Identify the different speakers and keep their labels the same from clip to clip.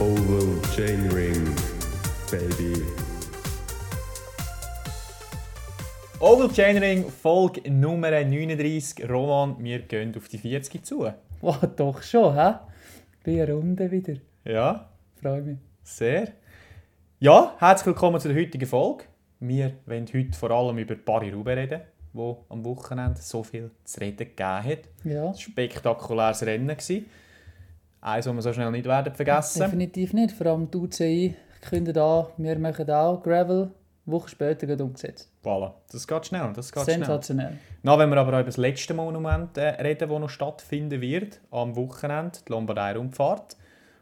Speaker 1: Oval Chainring, baby.
Speaker 2: Oval Chainring, Folge Nummer 39. Roman, wir gehen auf die 40 zu.
Speaker 3: Oh, doch schon, hä? Bei einer Runde wieder.
Speaker 2: Ja,
Speaker 3: Freue mich.
Speaker 2: sehr. Ja, herzlich willkommen zur heutigen Folge. Wir wollen heute vor allem über Paris-Roubaix reden, wo am Wochenende so viel zu reden gegeben hat.
Speaker 3: Ja,
Speaker 2: war ein spektakuläres Rennen. gewesen. Eins, das wir so schnell nicht werden vergessen.
Speaker 3: definitiv nicht. Vor allem die UCI kündet an, wir machen auch Gravel. Eine Woche später geht umgesetzt.
Speaker 2: Voilà. Das geht schnell, das geht schnell.
Speaker 3: Sensationell.
Speaker 2: Dann wollen wir aber auch über das letzte Monument äh, reden, das noch stattfinden wird, am Wochenende, die Lombardei-Rundfahrt.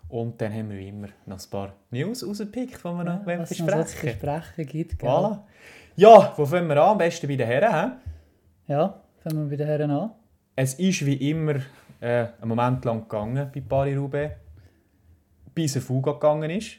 Speaker 2: Und dann haben wir wie immer noch ein paar News rausgepickt, die wir noch wollen
Speaker 3: was es noch zu
Speaker 2: besprechen
Speaker 3: besprechen gibt. gell?
Speaker 2: Voilà. Ja, wo fangen wir an? Am besten bei den Herren. He?
Speaker 3: Ja, fangen wir bei den Herren an.
Speaker 2: Es ist wie immer äh, einen Moment lang gegangen bei Paris-Roubaix, bis eine Fuga gegangen ist.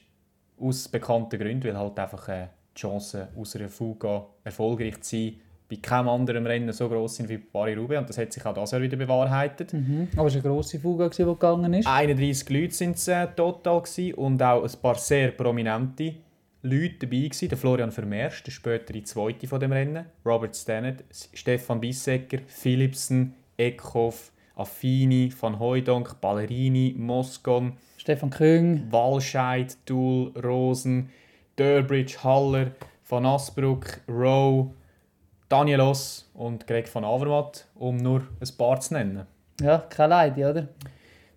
Speaker 2: Aus bekannten Gründen, weil halt einfach äh, die Chancen aus einer Fuga erfolgreich zu sein bei keinem anderen Rennen so gross sind wie Paris-Roubaix. Und das hat sich auch das Jahr wieder bewahrheitet.
Speaker 3: Mhm. Aber es war eine grosse Fuga, die gegangen ist.
Speaker 2: 31 Leute waren es äh, total gewesen und auch ein paar sehr prominente Leute dabei gewesen. Der Florian Vermeersch, der spätere Zweite von dem Rennen, Robert Stannard, Stefan Bissecker, Philipsen, Eckhoff, Affini, Van Hooijdonk, Ballerini, Moscon,
Speaker 3: Stefan Küng.
Speaker 2: Walscheid, Duhl, Rosen, Durbridge, Haller, Van Asbruck, Rowe, Danielos und Greg van Avermaet, um nur ein paar zu nennen.
Speaker 3: Ja, kein Leid, oder?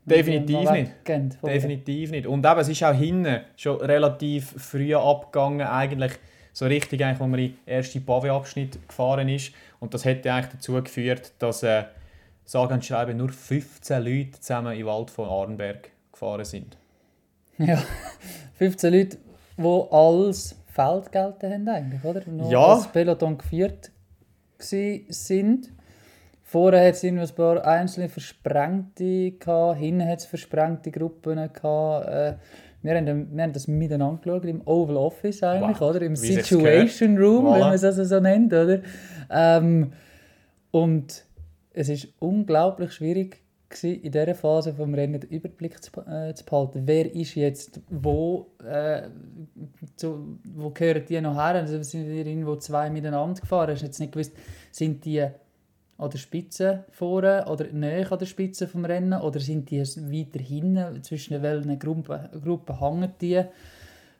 Speaker 2: Definitiv nicht.
Speaker 3: weggeht von-
Speaker 2: Definitiv nicht. Und eben, es ist auch hinten schon relativ früh abgegangen, eigentlich so richtig, eigentlich, wo man in den ersten Pavé-Abschnitt gefahren ist. Und das hätte eigentlich dazu geführt, dass äh, sage und schreibe nur 15 Leute zusammen im Wald von Arnberg gefahren sind.
Speaker 3: Ja, 15 Leute, die als Feld gelten haben eigentlich, oder? Nur
Speaker 2: Ja.
Speaker 3: Das Peloton geführt sind. Vorher hat es ein paar einzelne Versprengte gehabt, hinten hat es versprengte Gruppen gehabt. Äh, wir, haben, wir haben das miteinander geschaut, im Oval Office eigentlich,
Speaker 2: Wow,
Speaker 3: oder? Im
Speaker 2: wie
Speaker 3: Situation Room,
Speaker 2: Voilà.
Speaker 3: wenn man es also so nennt, oder? Ähm, und es ist unglaublich schwierig gewesen, in dieser Phase vom Rennen den Überblick zu, äh, zu behalten. Wer ist jetzt wo, äh, zu, wo gehören die noch her? Also sind wir irgendwo zwei miteinander gefahren. Hast jetzt nicht gewusst, sind die an der Spitze vorne oder näher an der Spitze vom Rennen oder sind die weiter hinten? Zwischen welchen Gruppen, Gruppen hängen die?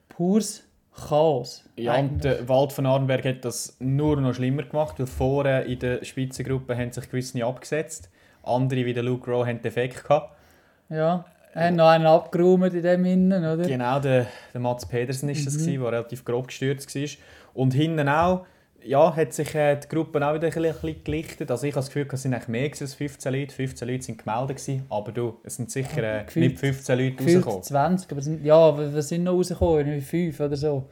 Speaker 3: Pures Chaos.
Speaker 2: Ja, und der Wald von Arnberg hat das nur noch schlimmer gemacht, weil vorne in der Spitzengruppe haben sich gewisse abgesetzt. Andere, wie der Luke Rowe, haben Defekt gehabt.
Speaker 3: Ja, haben noch einen abgeräumt in dem Innen, oder?
Speaker 2: Genau, der, der Mats Pedersen ist das,
Speaker 3: Mhm.
Speaker 2: der relativ grob gestürzt war. Und hinten auch, ja, hat sich äh, die Gruppe auch wieder ein bisschen, gelichtet. Also ich habe das Gefühl, es sind eigentlich mehr als 15 Leute. 15 Leute sind gemeldet gewesen, aber du, es sind sicher äh,
Speaker 3: Gefühlt-
Speaker 2: nicht 15 Leute rausgekommen.
Speaker 3: 20, aber sind, ja, wir wir sind noch rausgekommen, irgendwie 5 oder so.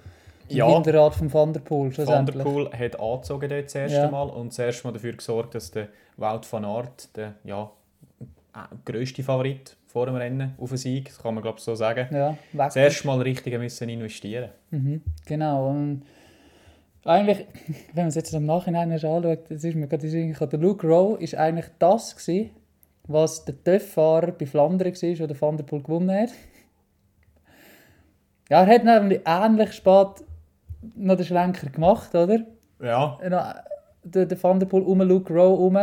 Speaker 3: Im
Speaker 2: Ja.
Speaker 3: Hinterrad von Van der Poel,
Speaker 2: Van der. Poel hat angezogen dort das erste
Speaker 3: Ja.
Speaker 2: Mal und das erste Mal dafür gesorgt, dass der Wout van Aert, der ja, äh, grösste Favorit vor dem Rennen auf den Sieg, das kann man glaube so sagen,
Speaker 3: Ja,
Speaker 2: das erste Mal richtig müssen investieren
Speaker 3: Mhm, genau. Und eigentlich, wenn man es jetzt im Nachhinein anschaut, das ist mir gerade in der Luke Rowe ist eigentlich das gewesen, was der TÜV-Fahrer bei Flandern war, wo der Van der Poel gewonnen hat. Ja, er hat nämlich ähnlich spät noch den Schlenker gemacht, oder?
Speaker 2: Ja,
Speaker 3: Noch, der, der Van der Poel um Luke Rowe herum.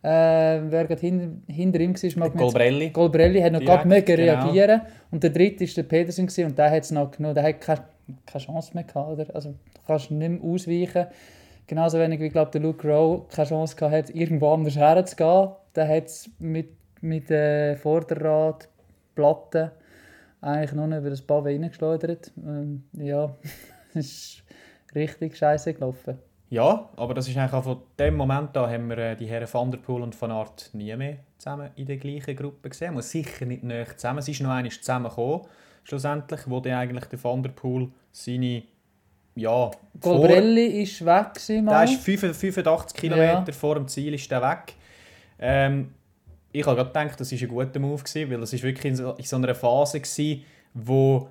Speaker 3: Äh, wer gerade hinter, hinter ihm war, mag
Speaker 2: Golbrelli.
Speaker 3: Golbrelli hat noch
Speaker 2: Direkt,
Speaker 3: gerade mögen
Speaker 2: genau.
Speaker 3: reagieren und der dritte war der Pedersen gewesen, und der hat es noch genommen. Der hat keine, keine Chance mehr gehabt, oder? Also kannst nicht mehr ausweichen. Genauso wenig wie glaub, der Luke Rowe keine Chance gehabt hat, irgendwo anders herzugehen. Der hat es mit, mit äh, Vorderradplatten eigentlich nur über das Pavé reingeschleudert. Ähm, ja, es ist richtig scheiße gelaufen.
Speaker 2: Ja, aber das ist eigentlich auch von dem Moment an haben wir äh, die Herren Van der Poel und Van Aert nie mehr zusammen in der gleichen Gruppe gesehen. Man sicher nicht näher zusammen. Es ist noch einmal zusammengekommen, schlussendlich, wo dann eigentlich der Van der Poel seine, ja,
Speaker 3: Golbrelli ist weg gewesen,
Speaker 2: Der ist 85 85 Kilometer vor dem Ziel ist der weg. Ähm, ich habe gerade gedacht, das war ein guter Move, gewesen, weil das ist wirklich in so, in so einer Phase war, wo,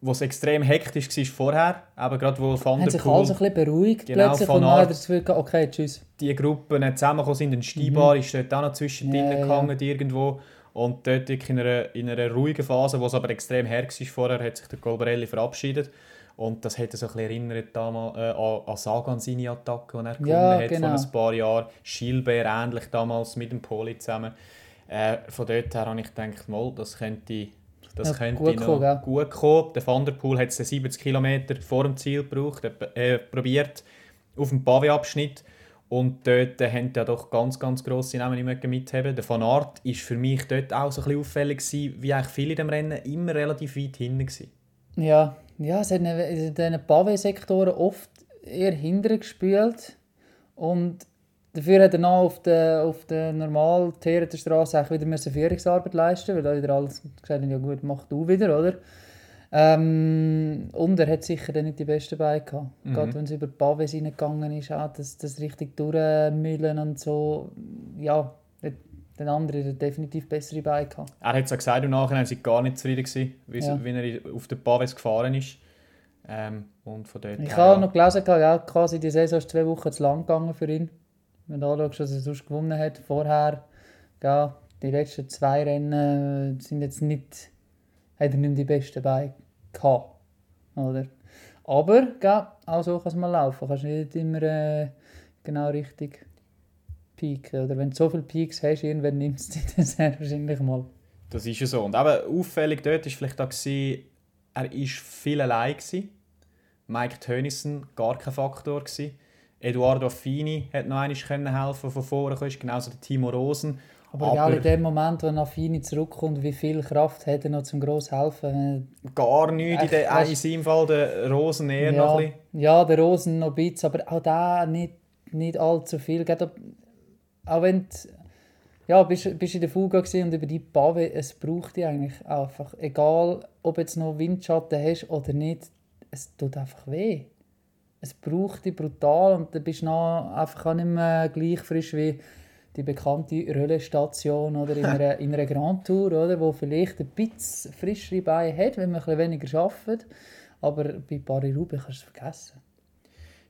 Speaker 2: wo es extrem hektisch war vorher. Aber gerade wo Van der
Speaker 3: sich
Speaker 2: Poel
Speaker 3: alle so ein bisschen beruhigt
Speaker 2: Genau,
Speaker 3: plötzlich
Speaker 2: von
Speaker 3: und nachher das gehabt, okay, tschüss.
Speaker 2: die Gruppen zusammengekommen sind. Ein Stibar ist dort auch noch zwischendrin
Speaker 3: Mhm. Ja, ja.
Speaker 2: gehangen irgendwo. Und dort wirklich in einer, in einer ruhigen Phase, wo es aber extrem her war vorher, hat sich der Colbrelli verabschiedet. Und das hat so ein bisschen erinnert damals, äh, an, an Sagan seine Attacke, die er gewonnen
Speaker 3: Ja,
Speaker 2: hat
Speaker 3: genau.
Speaker 2: vor ein paar Jahren. Gilbert ähnlich damals mit dem Poli zusammen. Äh, von dort her habe ich gedacht, mal, das könnte, das
Speaker 3: Ja,
Speaker 2: könnte
Speaker 3: gut
Speaker 2: noch
Speaker 3: kommen, gell?
Speaker 2: gut kommen. Der Van der Poel hat es 70 Km vor dem Ziel gebraucht, er äh, probiert auf dem Pavé-Abschnitt. Und dort äh, haben ja doch ganz, ganz grosse Namen nicht mehr mithaben. Der Van Aert war für mich dort auch so ein bisschen auffällig, gewesen, wie eigentlich viele in dem Rennen immer relativ weit hinten waren.
Speaker 3: Ja, ja es hat in diesen Pavé-Sektoren oft eher hinterher gespielt. Und dafür hat er noch auf der, auf der normal teerenden Straße auch wieder müssen Führungsarbeit leisten weil da wieder alles gesagt hat, ja gut, mach du wieder, oder? Ähm, und er hat sicher dann nicht die besten Beine gehabt. Gerade wenn es über die Pavés hineingegangen ist, auch das, das richtig durchmüllen und so. Ja, der, der andere hat definitiv bessere Beine gehabt.
Speaker 2: Er hat es auch gesagt, im Nachhinein sei gar nicht zufrieden gewesen, wie,
Speaker 3: Ja.
Speaker 2: er auf den Paves gefahren ist. Ähm, und von dort
Speaker 3: Ich habe
Speaker 2: ja.
Speaker 3: noch gelesen, gell, quasi die Saison ist zwei Wochen zu lang gegangen für ihn. Wenn du anschaust, was er sonst gewonnen hat vorher, gell, die letzten zwei Rennen äh, sind jetzt nicht, hat er nicht die besten Beine gehabt. Oder? Aber gell, auch so kann es mal laufen. Du kannst nicht immer äh, genau richtig pieken. Oder wenn du so viele Peaks hast, irgendwann nimmst du sehr wahrscheinlich mal.
Speaker 2: Das ist ja so. Und eben auffällig dort war vielleicht auch, gewesen, er war viel allein. Gewesen. Mike Tönissen gar kein Faktor. Gewesen. Eduardo Affini hat noch einmal können helfen von vorne kam, genauso der Timo Rosen.
Speaker 3: Aber, gell, in dem Moment, wo Affini zurückkommt, wie viel Kraft hat er noch zum gross helfen?
Speaker 2: gar nichts. In,
Speaker 3: Echt,
Speaker 2: der,
Speaker 3: weißt-
Speaker 2: in seinem Fall der Rosen eher
Speaker 3: ja,
Speaker 2: noch ein bisschen.
Speaker 3: ja, der Rosen noch ein bisschen, aber auch da nicht, nicht allzu viel. Gerade Auch wenn du ja, bist, bist in der Fuga und über die Pave, es braucht die eigentlich einfach. Egal, ob jetzt noch Windschatten hast oder nicht, es tut einfach weh. Es braucht die brutal und dann bist du noch einfach auch nicht mehr gleich frisch wie die bekannte Röllestation oder in einer, in einer Grand Tour, oder, wo vielleicht ein bisschen frischere Beine hat, wenn man ein bisschen weniger arbeitet. Aber bei Paris-Roubaix kannst du es vergessen.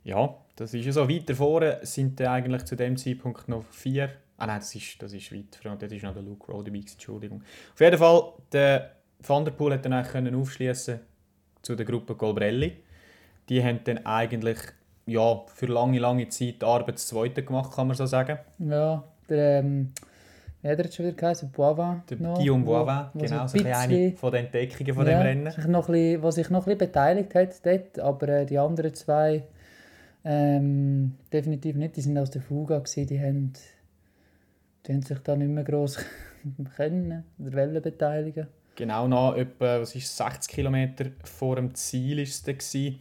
Speaker 2: Ja, das ist ja so. Weiter vorne sind dann eigentlich zu dem Zeitpunkt noch vier. Ah nein, das ist, das ist weit vorne. Das ist noch der Luke Rowe dabei, Entschuldigung. Auf jeden Fall, der Van der Poel hat dann eigentlich können aufschließen zu der Gruppe Colbrelli. Die haben dann eigentlich ja, für lange, lange Zeit Arbeit Zweite gemacht, kann man so sagen.
Speaker 3: Ja, der, ähm, wie hat er jetzt schon wieder geheißen? Boivin?
Speaker 2: Der
Speaker 3: noch,
Speaker 2: Guillaume Boivin, genau,
Speaker 3: so ein
Speaker 2: eine von den Entdeckungen von
Speaker 3: ja,
Speaker 2: dem Rennen.
Speaker 3: Sich noch bisschen, was sich noch ein bisschen beteiligt hat dort, aber äh, die anderen zwei ähm, definitiv nicht. Die sind aus der Fuga gewesen, die haben, die haben sich da nicht mehr gross können oder wollen beteiligen.
Speaker 2: Genau nach etwa was ist, 60 Kilometer vor dem Ziel ist es dann gewesen.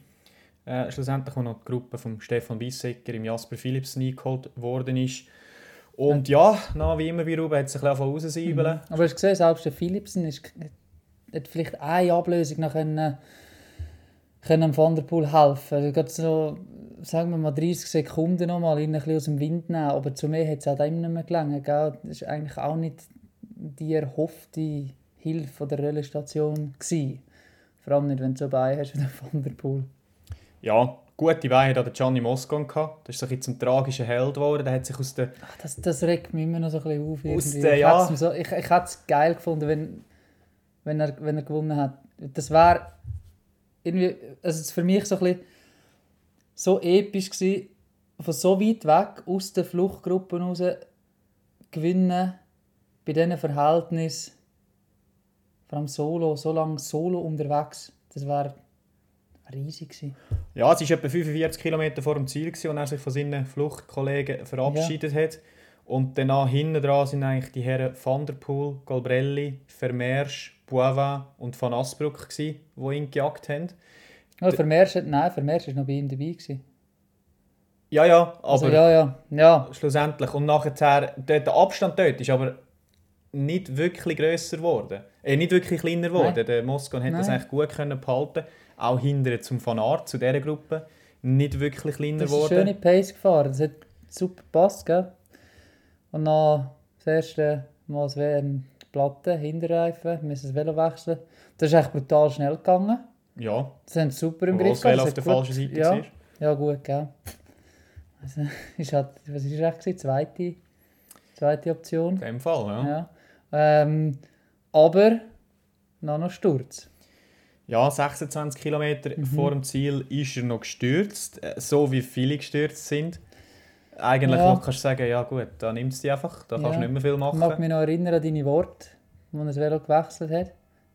Speaker 2: Äh, schlussendlich, wo noch die Gruppe von Stefan Bissecker im Jasper Philipsen eingeholt worden ist. Und ja, na, wie immer bei Ruben hat es ein bisschen raussäubeln.
Speaker 3: Aber hast du gesehen, selbst der Philipsen ist, hat vielleicht eine Ablösung noch können, können Van der Poel helfen. Also gerade so, sagen wir mal 30 Sekunden noch mal ihn ein bisschen aus dem Wind nehmen, aber zu mir hat es auch dem nicht mehr gelangen. Gell? Das war eigentlich auch nicht die erhoffte Hilfe von der Röllestation gewesen. Vor allem nicht, wenn du so bei hast wie der Van der Poel.
Speaker 2: Ja, gute Beine hat Gianni Moscon gehabt. Das ist so ein zum tragischen Held geworden. Der hat sich aus der
Speaker 3: Ach, Das, das regt mich immer noch so ein bisschen auf.
Speaker 2: Aus der-
Speaker 3: ich
Speaker 2: ja.
Speaker 3: ihm so, ich, ich hätte es geil gefunden, wenn, wenn, er, wenn er gewonnen hat. Das wäre irgendwie, also es für mich so ein bisschen so episch gewesen, von so weit weg aus der Fluchtgruppe raus gewinnen bei diesen Verhältnissen, vor allem solo, so lange solo unterwegs, das wäre riesig gewesen.
Speaker 2: Ja, es war etwa 45 Kilometer vor dem Ziel, gewesen, als er sich von seinen Fluchtkollegen verabschiedet hat. Und danach hinten dran sind eigentlich die Herren Van der Poel, Galbrelli, Vermeersch, Boivin und Van Asbruck, gewesen, die ihn gejagt haben.
Speaker 3: Ja, Vermeersch, nein, Vermeersch war noch bei ihm dabei. Gewesen.
Speaker 2: Ja, ja, aber
Speaker 3: Also, ja, ja, ja.
Speaker 2: schlussendlich. Und nachher, der Abstand dort ist aber nicht wirklich grösser geworden. Äh, nicht wirklich kleiner geworden.
Speaker 3: Nein.
Speaker 2: Der Moscon hat das eigentlich gut können behalten. Auch hinterher zum Van Aert, zu dieser Gruppe. Nicht wirklich kleiner
Speaker 3: Das ist eine
Speaker 2: geworden.
Speaker 3: schöne Pace gefahren. Das hat super gepasst, gell? Und dann das erste Mal das WM Platte, Hinterreifen, müssen das Velo wechseln. Das ist echt brutal schnell gegangen.
Speaker 2: Ja,
Speaker 3: Das haben sie super im Griff gehabt.
Speaker 2: auf der falschen Seite
Speaker 3: ja,
Speaker 2: war.
Speaker 3: ja, gut, gell? Also, ist halt, was war echt? gewesen? Zweite, zweite Option.
Speaker 2: In dem Fall, ja.
Speaker 3: Ja. Ähm, aber noch noch Sturz.
Speaker 2: Ja, 26 Kilometer
Speaker 3: Mhm.
Speaker 2: vor dem Ziel ist er noch gestürzt, äh, so wie viele gestürzt sind. Eigentlich
Speaker 3: Ja.
Speaker 2: kannst du sagen, ja gut, da nimmst du die einfach, da kannst
Speaker 3: Ja.
Speaker 2: du nicht mehr viel
Speaker 3: Ich
Speaker 2: machen.
Speaker 3: mag mich noch erinnern an deine Worte, als er das Velo gewechselt hat.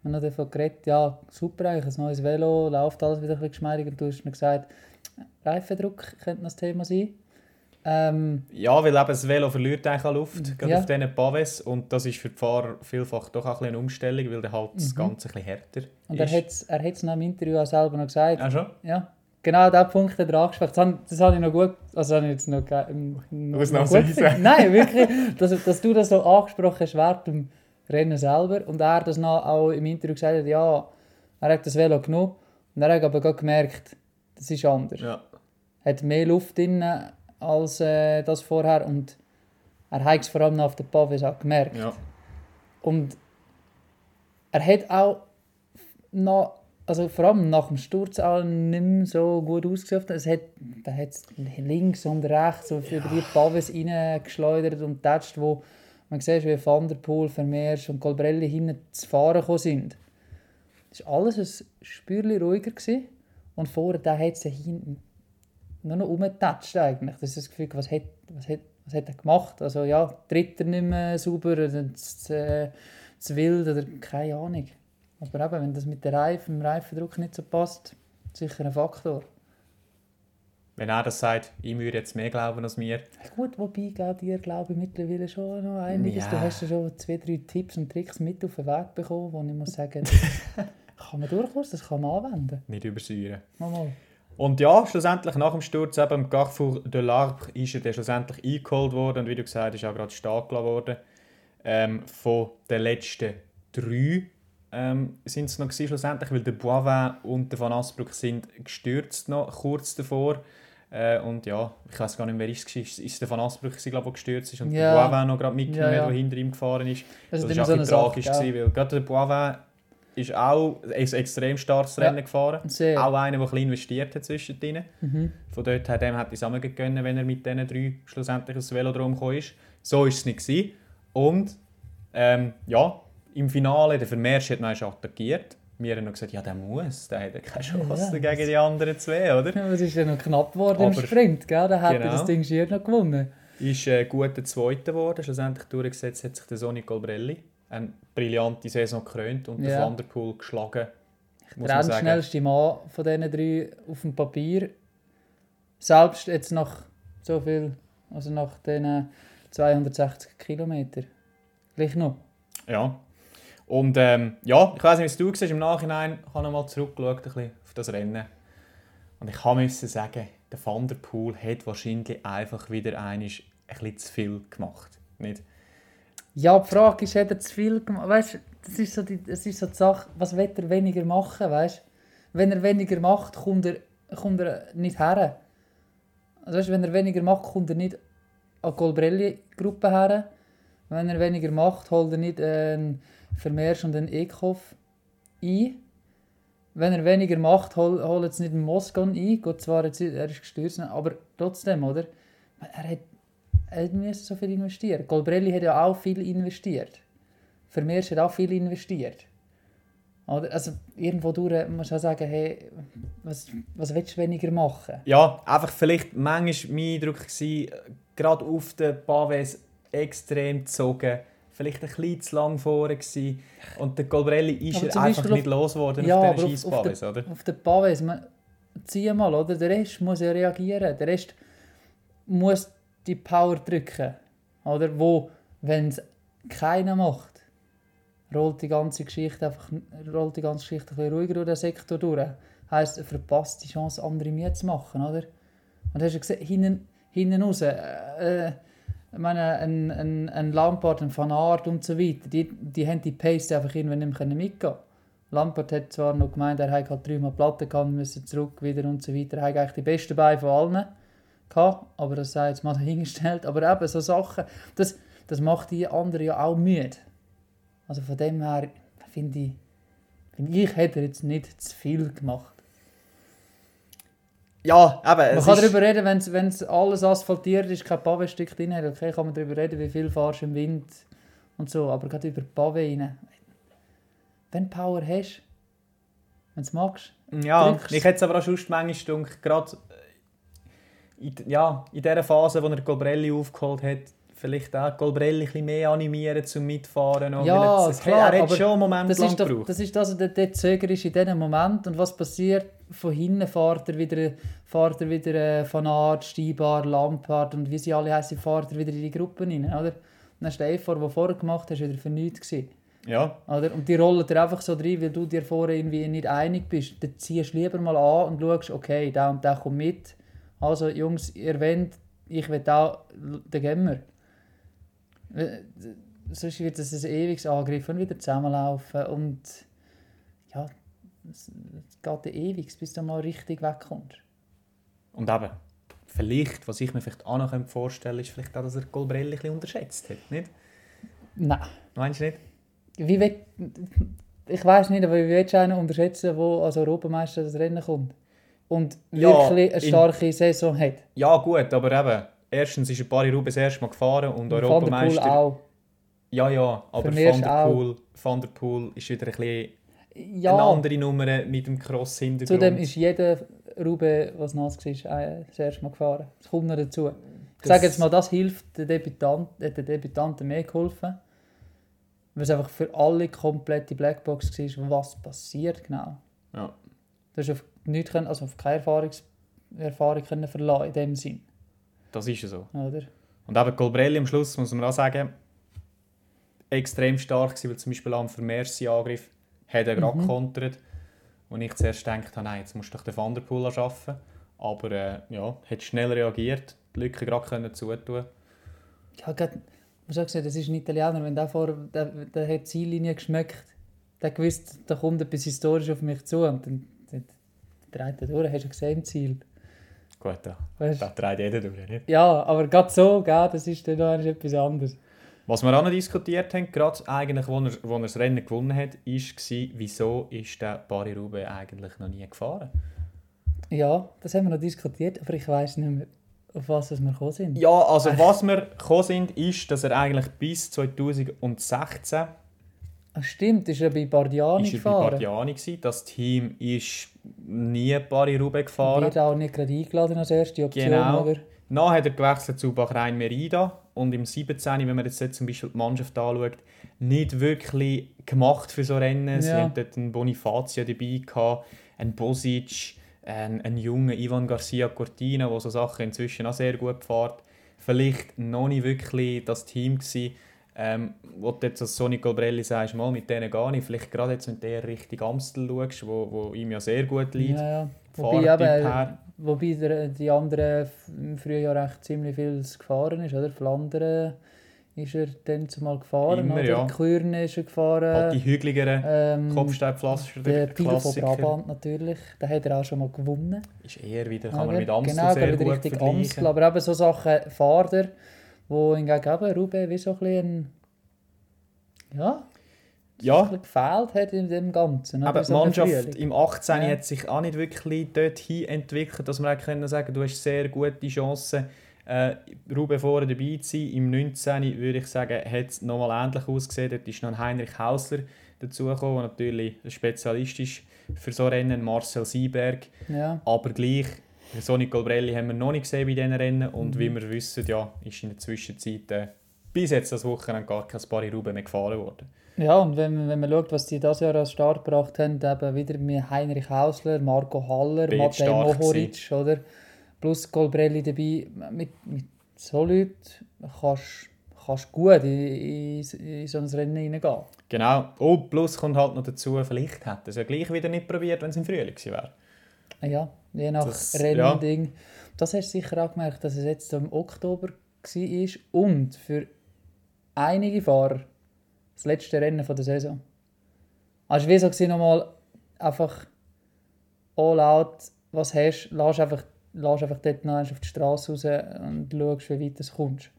Speaker 3: Haben noch davon geredet, ja, super eigentlich, ein neues Velo, läuft alles wieder ein bisschen geschmeidiger. Und du hast mir gesagt, Reifendruck könnte noch das Thema sein. Ähm,
Speaker 2: Ja, weil eben das Velo verliert eigentlich an Luft, gerade
Speaker 3: Ja.
Speaker 2: auf diesen Paves. Und das ist für die Fahrer vielfach doch auch ein bisschen eine Umstellung, weil dann halt das
Speaker 3: Mhm.
Speaker 2: Ganze ein bisschen härter
Speaker 3: und er
Speaker 2: ist.
Speaker 3: hat es er hat's noch im Interview auch selber noch gesagt.
Speaker 2: Ah, schon?
Speaker 3: Ja, genau diesen Punkt hat er angesprochen. Das, habe- das habe ich noch gut, also habe ich jetzt noch, noch, noch gut. Nein, wirklich, dass, dass du das so angesprochen hast während dem Rennen selber und er das noch auch im Interview gesagt hat, ja, er hat das Velo genommen und er hat aber gemerkt, das ist anders.
Speaker 2: Ja.
Speaker 3: hat mehr Luft drin als äh, das vorher und er hat es vor allem auf den Pavis auch gemerkt.
Speaker 2: ja.
Speaker 3: Und er hat auch noch, also vor allem nach dem Sturz auch nicht mehr so gut ausgesehen. Es hat, da hat links und rechts so über die Pavis reingeschleudert und tätscht, wo man sieht, wie Van der Poel, Vermeers und Colbrelli hinten zu fahren gekommen sind. Das war alles ein Spürchen ruhiger. Gewesen. Und vorher hat sie hinten nur noch rumgetatscht eigentlich. Das ist das Gefühl, was hat, was hat, was hat er gemacht? Also ja, tritt er nicht mehr sauber oder zu, zu wild oder keine Ahnung. Aber eben, wenn das mit der Reifen, dem Reifendruck nicht so passt, sicher ein Faktor.
Speaker 2: Wenn er das sagt, ich würde jetzt mehr glauben als mir.
Speaker 3: Gut, wobei geht dir, glaube ich, mittlerweile schon noch einiges.
Speaker 2: Ja.
Speaker 3: Du hast ja schon zwei, drei Tipps und Tricks mit auf den Weg bekommen, wo ich muss sagen, kann man durchaus, das kann man anwenden.
Speaker 2: Nicht übersäuern.
Speaker 3: Mal, mal.
Speaker 2: Und ja, schlussendlich nach dem Sturz eben im Carrefour de l'Arbre ist er dann schlussendlich eingeholt worden und wie du gesagt hast, ist auch gerade stehen gelassen worden. Ähm, von den letzten drei ähm, sind es noch gewesen, schlussendlich, weil der Boivin und der Van Asbrook sind gestürzt noch kurz davor. Äh, und ja, ich weiß gar nicht mehr, wer es war. Ist es der Van ich, der gestürzt ist und
Speaker 3: Ja.
Speaker 2: der Boivin noch gerade mitgenommen
Speaker 3: Ja, ja.
Speaker 2: der hinter ihm gefahren ist.
Speaker 3: Das
Speaker 2: Das
Speaker 3: ist
Speaker 2: war
Speaker 3: so
Speaker 2: ein
Speaker 3: eine
Speaker 2: bisschen
Speaker 3: Sache.
Speaker 2: tragisch,
Speaker 3: gell?
Speaker 2: gewesen, weil gerade der Boivin ist auch ein extrem starkes
Speaker 3: Ja.
Speaker 2: Rennen gefahren.
Speaker 3: Sehr.
Speaker 2: Auch einer, der ein bisschen investiert hat zwischendrin.
Speaker 3: Mhm.
Speaker 2: Von dort her dem hätte ich es auch gönnen, wenn er mit diesen drei schlussendlich ins Velodrom gekommen ist. So war es nicht. Gewesen. Und ähm, ja, im Finale, der Vermeersch hat noch attackiert. Wir haben noch gesagt, ja, der muss, der hat ja keine Chance
Speaker 3: Ja.
Speaker 2: gegen die anderen zwei, oder?
Speaker 3: Ja, es ist ja noch knapp geworden im Sprint, gell? Da hätte
Speaker 2: Genau.
Speaker 3: das Ding schier noch gewonnen.
Speaker 2: Ist äh, guter Zweiter geworden. Schlussendlich durchgesetzt hat sich der Sonny Colbrelli. Eine brillante Saison gekrönt und der
Speaker 3: Ja.
Speaker 2: Van der Poel geschlagen.
Speaker 3: Der schnellste Mann von diesen drei auf dem Papier. Selbst jetzt nach so viel, also nach diesen 260 Kilometer. Gleich noch.
Speaker 2: Ja. Und ähm, ja, ich weiß nicht, wie es du siehst. Im Nachhinein habe ich mal zurückgeschaut ein bisschen auf das Rennen. Und ich kann müssen sagen, der Van der Poel hat wahrscheinlich einfach wieder ein bisschen zu viel gemacht. Nicht?
Speaker 3: Ja, die Frage ist, hat er zu viel gemacht? Weißt das ist so die, das ist so die Sache, was will er weniger machen, weißt Wenn er weniger macht, kommt er, kommt er nicht her. Also weißt, wenn er weniger macht, kommt er nicht an die Colbrelli-Gruppe her. Wenn er weniger macht, holt er nicht einen Vermeersch und einen Ekhoff ein. Wenn er weniger macht, hol- holt er jetzt nicht einen Moscon ein. Gut, zwar jetzt, er ist gestürzt, aber trotzdem, oder? Er hat er hat müssen so viel investieren. Colbrelli hat ja auch viel investiert. Vermeersch hat auch viel investiert. Oder? Also irgendwo durch muss man sagen, hey, was, was willst du weniger machen?
Speaker 2: Ja, einfach vielleicht manchmal mein Eindruck gerade auf den Paves extrem gezogen. Vielleicht ein bisschen zu lang vorne gewesen. Und der Colbrelli ist er einfach nicht losgeworden
Speaker 3: Ja,
Speaker 2: auf
Speaker 3: auf
Speaker 2: Scheisspaves, oder?
Speaker 3: Auf den Paves, man, zieh mal, oder? Der Rest muss ja reagieren. Der Rest muss die Power drücken. Oder? Wo, wenn es keiner macht, rollt die ganze Geschichte einfach rollt die ganze Geschichte ein bisschen ruhiger durch den Sektor durch. Heißt, er verpasst die Chance, andere mitzumachen, oder? Und hast du gesehen, hinten, hinten raus, äh, ich meine, ein, ein, ein Lampard, ein Van Aert und so weiter, die, die haben die Pace einfach irgendwann nicht mehr mitgehen. Lampard hat zwar noch gemeint, er hat halt dreimal Platte gehabt, müssen zurück wieder und so weiter. Er hat eigentlich die besten Beine von allen gehabt, aber das sei jetzt mal dahingestellt. Aber eben so Sachen, das, das macht die anderen ja auch müde. Also von dem her finde ich, finde ich, hätte er jetzt nicht zu viel gemacht.
Speaker 2: Ja, eben.
Speaker 3: Man
Speaker 2: es
Speaker 3: kann darüber reden, wenn es alles asphaltiert ist, kein Pavestück drin hat, okay, kann man darüber reden, wie viel fahrst du im Wind und so, aber gerade über Pave rein. Wenn du Power hast, wenn du es magst,
Speaker 2: Ja,
Speaker 3: drückst.
Speaker 2: ich hätte es aber auch sonst manchmal gedacht, gerade äh, in, ja, in dieser Phase, wo er Colbrelli aufgeholt hat, vielleicht auch Colbrelli ein bisschen mehr animieren zum Mitfahren. noch,
Speaker 3: Ja,
Speaker 2: es,
Speaker 3: klar,
Speaker 2: er hat
Speaker 3: aber
Speaker 2: schon einen Moment
Speaker 3: Das
Speaker 2: lang
Speaker 3: ist, doch, das ist das, der, der Zöger ist in diesem Moment. Und was passiert? Von hinten fährt er wieder, fährt er wieder äh, Van Aert, Steibar, Lampard und wie sie alle heißen, fährt er wieder in die Gruppen rein. Oder? Und dann ist der Effort, den du vorher gemacht hast, wieder für nichts gewesen.
Speaker 2: Ja,
Speaker 3: Oder? Und die rollen dir einfach so rein, weil du dir vorher irgendwie nicht einig bist. Dann ziehst du lieber mal an und schaust, okay, der und der kommt mit. Also Jungs, ihr wollt, ich will auch, dann gehen wir. Äh, Sonst wird es ein ewiges Angriff und wieder zusammenlaufen. Und ja, es geht dann ewig, bis du mal richtig wegkommst.
Speaker 2: und eben, vielleicht, was ich mir vielleicht auch noch vorstellen könnte, ist vielleicht auch, dass er Colbrelli ein bisschen unterschätzt hat, nicht?
Speaker 3: Nein.
Speaker 2: Meinst du nicht?
Speaker 3: Wie will, ich weiß nicht, aber wie willst du einen unterschätzen, der als Europameister das Rennen kommt? Und
Speaker 2: Ja,
Speaker 3: wirklich eine
Speaker 2: in-
Speaker 3: starke Saison hat.
Speaker 2: Ja gut, aber eben, erstens ist ein Paris Roubaix das erste Mal gefahren und
Speaker 3: Und Van der Poel
Speaker 2: Europameister...
Speaker 3: auch.
Speaker 2: Ja, ja, aber Van der. Poel, Van der Poel ist wieder ein bisschen
Speaker 3: Ja,
Speaker 2: eine andere Nummer mit dem Cross-Hintergrund.
Speaker 3: zudem ist jeder Rube, was nass war, äh, das erste Mal gefahren. Das kommt noch dazu. Ich sage jetzt mal, das hilft den Debütanten, äh, den Debütanten mehr geholfen. Weil es einfach für alle komplette Blackbox war, was passiert genau.
Speaker 2: Ja.
Speaker 3: Du hast auf nichts können, also auf keine Erfahrungs Erfahrung können verlassen in dem Sinn.
Speaker 2: Das ist ja so.
Speaker 3: Oder?
Speaker 2: Und eben Colbrelli am Schluss, muss man auch sagen, extrem stark gewesen, weil zum Beispiel am Vermeersi-Angriff hat er gerade
Speaker 3: Mhm.
Speaker 2: gekontert. Und ich zuerst gedacht habe, nein, jetzt musst du doch den Van der Poel schaffen. Aber äh, ja, hat schnell reagiert, die Lücke gerade zutun.
Speaker 3: Ja, grad, man sagt, das ist ein Italiener, wenn der vor der, der hat die Ziellinie geschmeckt, der gewusst, da kommt etwas historisch auf mich zu und dann, dann dreht er durch, hast du gesehen im Ziel.
Speaker 2: Gut, da,
Speaker 3: Weißt?
Speaker 2: da dreht jeder durch. Nicht?
Speaker 3: Ja, aber gerade so, gell, das ist dann noch etwas anderes.
Speaker 2: Was wir auch noch diskutiert haben, gerade eigentlich, wo er, wo er das Rennen gewonnen hat, war, wieso ist der Paris-Roubaix eigentlich noch nie gefahren?
Speaker 3: Ja, das haben wir noch diskutiert, aber ich weiß nicht mehr, auf was wir gekommen sind.
Speaker 2: Ja, also was wir gekommen sind, ist, dass er eigentlich bis 2016
Speaker 3: Ah, stimmt, ist er bei Bardiani
Speaker 2: ist er bei
Speaker 3: gefahren.
Speaker 2: Bardiani gewesen. Das Team ist nie Paris-Roubaix gefahren.
Speaker 3: Wird auch nicht gerade eingeladen als erste Option,
Speaker 2: Genau. Dann hat er gewechselt zu Bahrain Merida und im 17, wenn man jetzt dort zum Beispiel die Mannschaft anschaut, nicht wirklich gemacht für so Rennen. Sie
Speaker 3: Ja.
Speaker 2: haben dort einen Bonifazio dabei gehabt, einen Bosic, einen, einen jungen Ivan Garcia Cortina, der so Sachen inzwischen auch sehr gut fährt. Vielleicht noch nicht wirklich das Team gewesen, ähm, wo du jetzt als Sonny Colbrelli sagst, mal mit denen gar nicht. Vielleicht gerade jetzt, wenn du eher Richtung Amstel schaust, wo, wo ihm ja sehr gut liegt.
Speaker 3: Ja, ja. Wobei, eben. Wobei der, die anderen im Frühjahr recht ziemlich viel gefahren ist, oder? Flandern ist er dann zumal gefahren,
Speaker 2: Immer,
Speaker 3: oder?
Speaker 2: ja.
Speaker 3: Kührne ist er gefahren.
Speaker 2: Halt die hügeligeren
Speaker 3: ähm,
Speaker 2: Kopfsteinpflaster,
Speaker 3: der
Speaker 2: der
Speaker 3: Pilo von. Brabant natürlich, den hat er auch schon mal gewonnen.
Speaker 2: Ist eher wieder, kann man
Speaker 3: Oder?
Speaker 2: mit Amstel
Speaker 3: genau,
Speaker 2: sehr gut vergleichen.
Speaker 3: Amstel, aber eben so Sachen Fahrer, wo hingegen eben Roubaix wie so ein bisschen ja,
Speaker 2: Ja,
Speaker 3: ein bisschen gefehlt hat in dem Ganzen.
Speaker 2: aber die Mannschaft im 18
Speaker 3: Ja.
Speaker 2: hat sich auch nicht wirklich dorthin entwickelt, dass man können sagen du hast sehr gute Chancen, äh, Roubaix vorne dabei zu sein. Im 19. würde ich sagen, hat es nochmal ähnlich ausgesehen. Dort ist noch ein Heinrich Hausler dazugekommen, der natürlich ein Spezialist ist für so Rennen, Marcel Sieberg.
Speaker 3: Ja.
Speaker 2: Aber gleich, Sonny Colbrelli haben wir noch nicht gesehen bei diesen Rennen und
Speaker 3: Mhm.
Speaker 2: wie wir wissen, ja, ist in der Zwischenzeit äh, bis jetzt das Wochenende gar kein Paris-Roubaix mehr gefahren worden.
Speaker 3: Ja, und wenn, wenn man schaut, was die dieses Jahr als Start gebracht haben, eben wieder mit Heinrich Hausler, Marco Haller, Matej Mohoric, oder? Plus Colbrelli dabei. Mit, mit so Leuten kannst du gut in, in, in so ein Rennen hineingehen.
Speaker 2: Genau. Und plus kommt halt noch dazu, vielleicht hätte er es ja gleich wieder nicht probiert, wenn es im Frühling gewesen wäre.
Speaker 3: Ja, je nach
Speaker 2: Das-
Speaker 3: Rennding. Das hast du sicher auch gemerkt, dass es jetzt im Oktober war und für einige Fahrer das letzte Rennen von der Saison. Also wie so nochmal einfach all out, was hast, lass einfach, lass einfach dort noch auf die Straße raus und schaust, wie weit du kommst.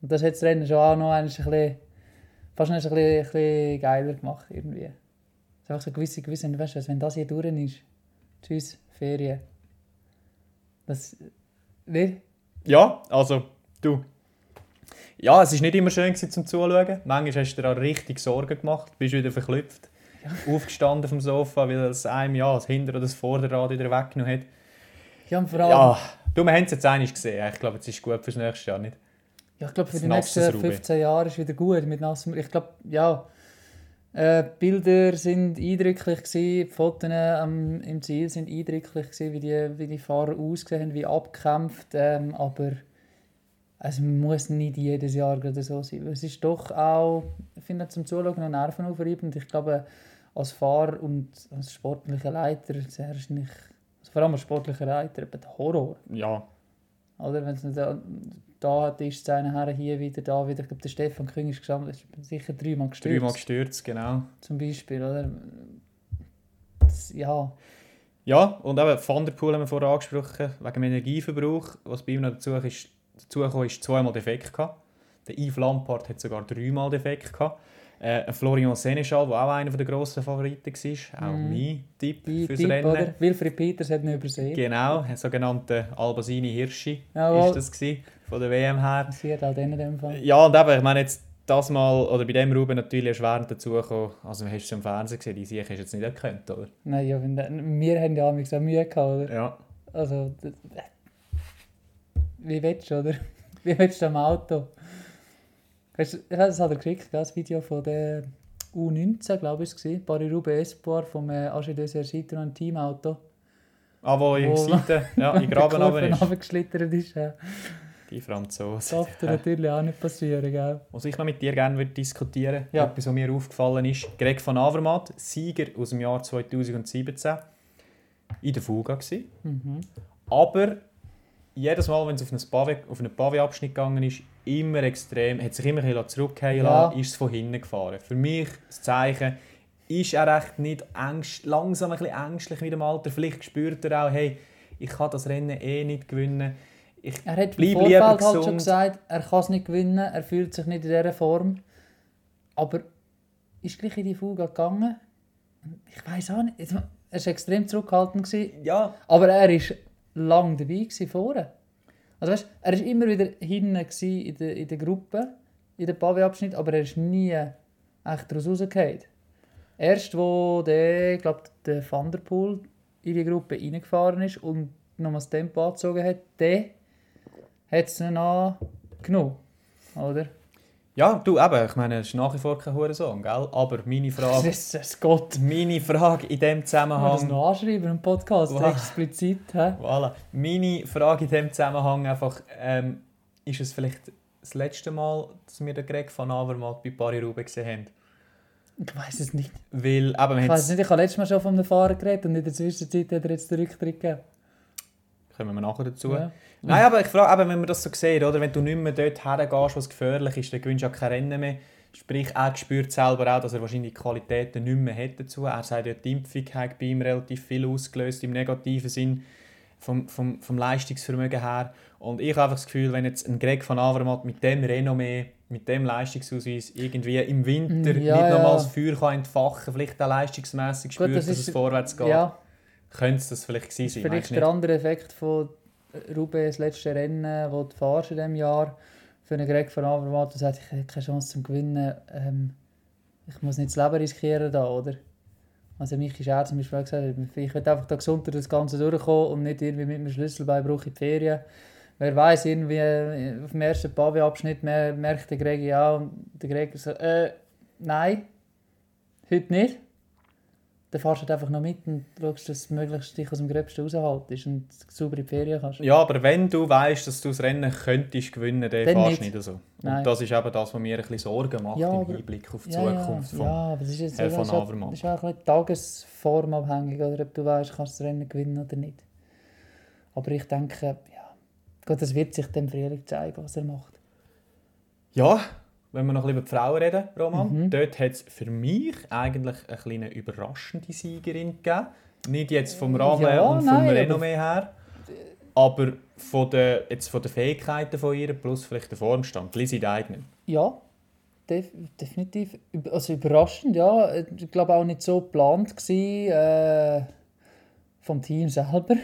Speaker 3: Und das hat das Rennen schon auch noch ein bisschen, fast ein bisschen, ein bisschen geiler gemacht irgendwie. Es ist einfach so gewisse, gewisse, weißt du, wenn das hier durch ist, tschüss, Ferien. Das, nicht?
Speaker 2: Ja, also du. Ja, es war nicht immer schön gewesen, zum Zuschauen. Manchmal hast du dir auch richtig Sorgen gemacht, bist wieder verklüpft, aufgestanden vom Sofa, weil es einem ja, das Hinter- oder das Vorderrad wieder weggenommen hat.
Speaker 3: Ja, und vor allem,
Speaker 2: Ja, du, wir haben es jetzt einmal gesehen. Ich glaube, es ist gut fürs nächste Jahr, nicht?
Speaker 3: Ja, ich glaube, für
Speaker 2: Das
Speaker 3: die nächsten
Speaker 2: Roubaix.
Speaker 3: 15 Jahre ist wieder gut mit nassem. Ich glaube, ja. Äh, Bilder sind eindrücklich gewesen, die Fotos ähm, im Ziel sind eindrücklich gewesen, wie die, wie die Fahrer ausgesehen haben, wie abgekämpft. Ähm, aber es muss nicht jedes Jahr gerade so sein. Es ist doch auch, ich finde zum Zuschauen noch nervenaufreibend. Ich glaube, als Fahrer und als sportlicher Leiter sehr wahrscheinlich, also vor allem als sportlicher Leiter, der Horror.
Speaker 2: Ja.
Speaker 3: Oder wenn es da, da hat, ist einer her, hier wieder, da wieder. Ich glaube, der Stefan Küng ist gesammelt, ist sicher dreimal gestürzt.
Speaker 2: Dreimal gestürzt, genau.
Speaker 3: Zum Beispiel, oder? Das, ja,
Speaker 2: Ja, und eben Van der Poel haben wir vorher angesprochen, wegen dem Energieverbrauch. Was bei ihm noch dazu ist, dazu gekommen ist, zweimal Defekt gehabt. Der Yves Lampard hat sogar dreimal Defekt gehabt. Äh, Florian Seneschal, der auch einer der grossen Favoriten war, auch
Speaker 3: Mhm.
Speaker 2: mein Tipp
Speaker 3: die
Speaker 2: fürs
Speaker 3: Tipp,
Speaker 2: Rennen.
Speaker 3: oder? Wilfried Peters hat ihn übersehen.
Speaker 2: Genau, ein sogenannter Albasini Hirschi
Speaker 3: Jawohl.
Speaker 2: ist das gewesen, von der WM her.
Speaker 3: Passiert denen in dem Fall.
Speaker 2: Ja, und eben, ich meine jetzt das mal, oder bei dem Ruben natürlich erschwerend dazugekommen, also du hast es ja im Fernsehen gesehen, die Sieg hast du jetzt nicht erkannt, oder?
Speaker 3: Nein, ja, der- wir haben ja auch Mühe gehabt, oder?
Speaker 2: Ja.
Speaker 3: Also, wie willst du, oder? Wie willst du am Auto? Weißt du, das hat er geschickt, das Video von der U19, glaube ich, war. Paris-Roubaix Espoir vom äh, AG Dessert Citroën Teamauto.
Speaker 2: Ah, wo in Seite, ja, in Graben runter ist.
Speaker 3: runtergeschlittert ist. Ja.
Speaker 2: Die Franzosen.
Speaker 3: Das darf dir natürlich auch nicht passieren, gell?
Speaker 2: Was ich noch mit dir gerne würde diskutieren
Speaker 3: Ja.
Speaker 2: etwas, was mir aufgefallen ist. Greg van Avermaet, Sieger aus dem Jahr 2017, in der Fuga gewesen.
Speaker 3: Mhm.
Speaker 2: Aber jedes Mal, wenn es auf einen einen Pavé-Abschnitt gegangen ist, immer extrem, hat sich immer ein bisschen zurückgehen
Speaker 3: Ja.
Speaker 2: lassen, ist es von hinten gefahren. Für mich das Zeichen, ist er echt nicht ängst, langsam ein bisschen ängstlich mit dem Alter. Vielleicht spürt er auch, hey, ich kann das Rennen eh nicht gewinnen. Ich
Speaker 3: Er hat im
Speaker 2: Bleib
Speaker 3: Vorfeld
Speaker 2: lieber
Speaker 3: halt schon gesagt, er kann es nicht gewinnen, er fühlt sich nicht in dieser Form. Aber ist gleich in die Fuga gegangen. Ich weiß auch nicht. Er war extrem zurückhaltend. Gewesen.
Speaker 2: ja,
Speaker 3: Aber er war lang dabei gewesen, vorne. Also weißt, er war immer wieder hinten in der, in der Gruppe, in der Pavé-Abschnitt, aber er ist nie echt daraus rausgefallen. Erst wo der, ich glaube, der Van der Poel in die Gruppe reingefahren ist und nochmal das Tempo angezogen hat, der hat es dann genommen. Oder?
Speaker 2: Ja, du eben, ich meine, es ist nach wie vor kein Hurensohn, gell? Aber meine Frage,
Speaker 3: das Gott.
Speaker 2: meine Frage in dem
Speaker 3: Kann man das
Speaker 2: Zusammenhang...
Speaker 3: noch anschreiben im Podcast,
Speaker 2: Wow.
Speaker 3: explizit. Hä?
Speaker 2: Voilà. Meine Frage in dem Zusammenhang einfach, ähm, ist es vielleicht das letzte Mal, dass wir den Greg van Avermaet bei Paris-Roubaix gesehen haben?
Speaker 3: Ich weiß es nicht.
Speaker 2: Weil, wir
Speaker 3: Ich weiß nicht, ich habe letztes Mal schon von einem Fahrer geredet und in der Zwischenzeit hat er jetzt den Rücktritt gegeben.
Speaker 2: Kommen wir nachher dazu.
Speaker 3: Ja.
Speaker 2: Nein, aber ich frage, eben, wenn man das so sieht, oder? wenn du nicht mehr dort hergehst, was gefährlich ist, dann gewinnst du ja kein Rennen mehr. Sprich, er spürt selber auch, dass er wahrscheinlich die Qualitäten nicht mehr hat dazu. Er sagt ja, die Impfung hat bei ihm relativ viel ausgelöst, im negativen Sinn, vom, vom, vom Leistungsvermögen her. Und ich habe einfach das Gefühl, wenn jetzt ein Greg van Avermaet mit dem Renommee, mit dem Leistungsausweis irgendwie im Winter
Speaker 3: Mm, Ja,
Speaker 2: nicht
Speaker 3: ja.
Speaker 2: nochmal das Feuer kann entfachen vielleicht auch leistungsmässig spürt,
Speaker 3: das
Speaker 2: dass
Speaker 3: ist-
Speaker 2: es vorwärts geht,
Speaker 3: Ja,
Speaker 2: könnte es das vielleicht gewesen
Speaker 3: ist
Speaker 2: sein.
Speaker 3: vielleicht der andere Effekt von das letzte Rennen, das du fahrst in diesem Jahr. Für einen Greg von Avermaet, der sagt, ich habe keine Chance zum Gewinnen. Ähm, ich muss nicht das Leben riskieren da, oder? Also Michi Scher zum Beispiel gesagt, ich will einfach da gesund durch das Ganze durchkommen und nicht irgendwie mit einem Schlüsselbeinbruch in die Ferien. Wer weiß irgendwie äh, auf dem ersten Pavé-Abschnitt mer- merkt der Greg ja und der Greg so, äh, nein, heute nicht. Dann fahrst du halt einfach noch mit und schaust, dass du möglichst dich aus dem Gröbsten raushaltest und sauber in die Ferien kannst.
Speaker 2: Ja, aber wenn du weißt, dass du das Rennen könntest gewinnen, dann,
Speaker 3: Dann
Speaker 2: fährst du
Speaker 3: nicht.
Speaker 2: so.
Speaker 3: Nein.
Speaker 2: Und das ist eben das, was mir ein bisschen Sorgen macht
Speaker 3: Ja,
Speaker 2: im Hinblick auf die
Speaker 3: Ja, ja,
Speaker 2: Zukunft.
Speaker 3: ja,
Speaker 2: Von,
Speaker 3: aber das ist jetzt
Speaker 2: Herr von
Speaker 3: das ist auch ein bisschen tagesformabhängig, oder ob du weißt, kannst du das Rennen gewinnen oder nicht. Aber ich denke, ja, Gott, das wird sich dem Frühling zeigen, was er macht.
Speaker 2: Ja, wenn wir noch ein bisschen über die Frauen reden, Roman,
Speaker 3: Mhm.
Speaker 2: dort hat es für mich eigentlich eine kleine überraschende Siegerin gegeben. Nicht jetzt vom Rahmen
Speaker 3: Ja,
Speaker 2: und vom
Speaker 3: nein,
Speaker 2: Renommee her, aber von den, jetzt von den Fähigkeiten von ihr plus vielleicht der Formstand. Lizzie Deignan.
Speaker 3: Ja, def definitiv. Also überraschend, ja. Ich glaube auch nicht so geplant gewesen, äh, vom Team selber.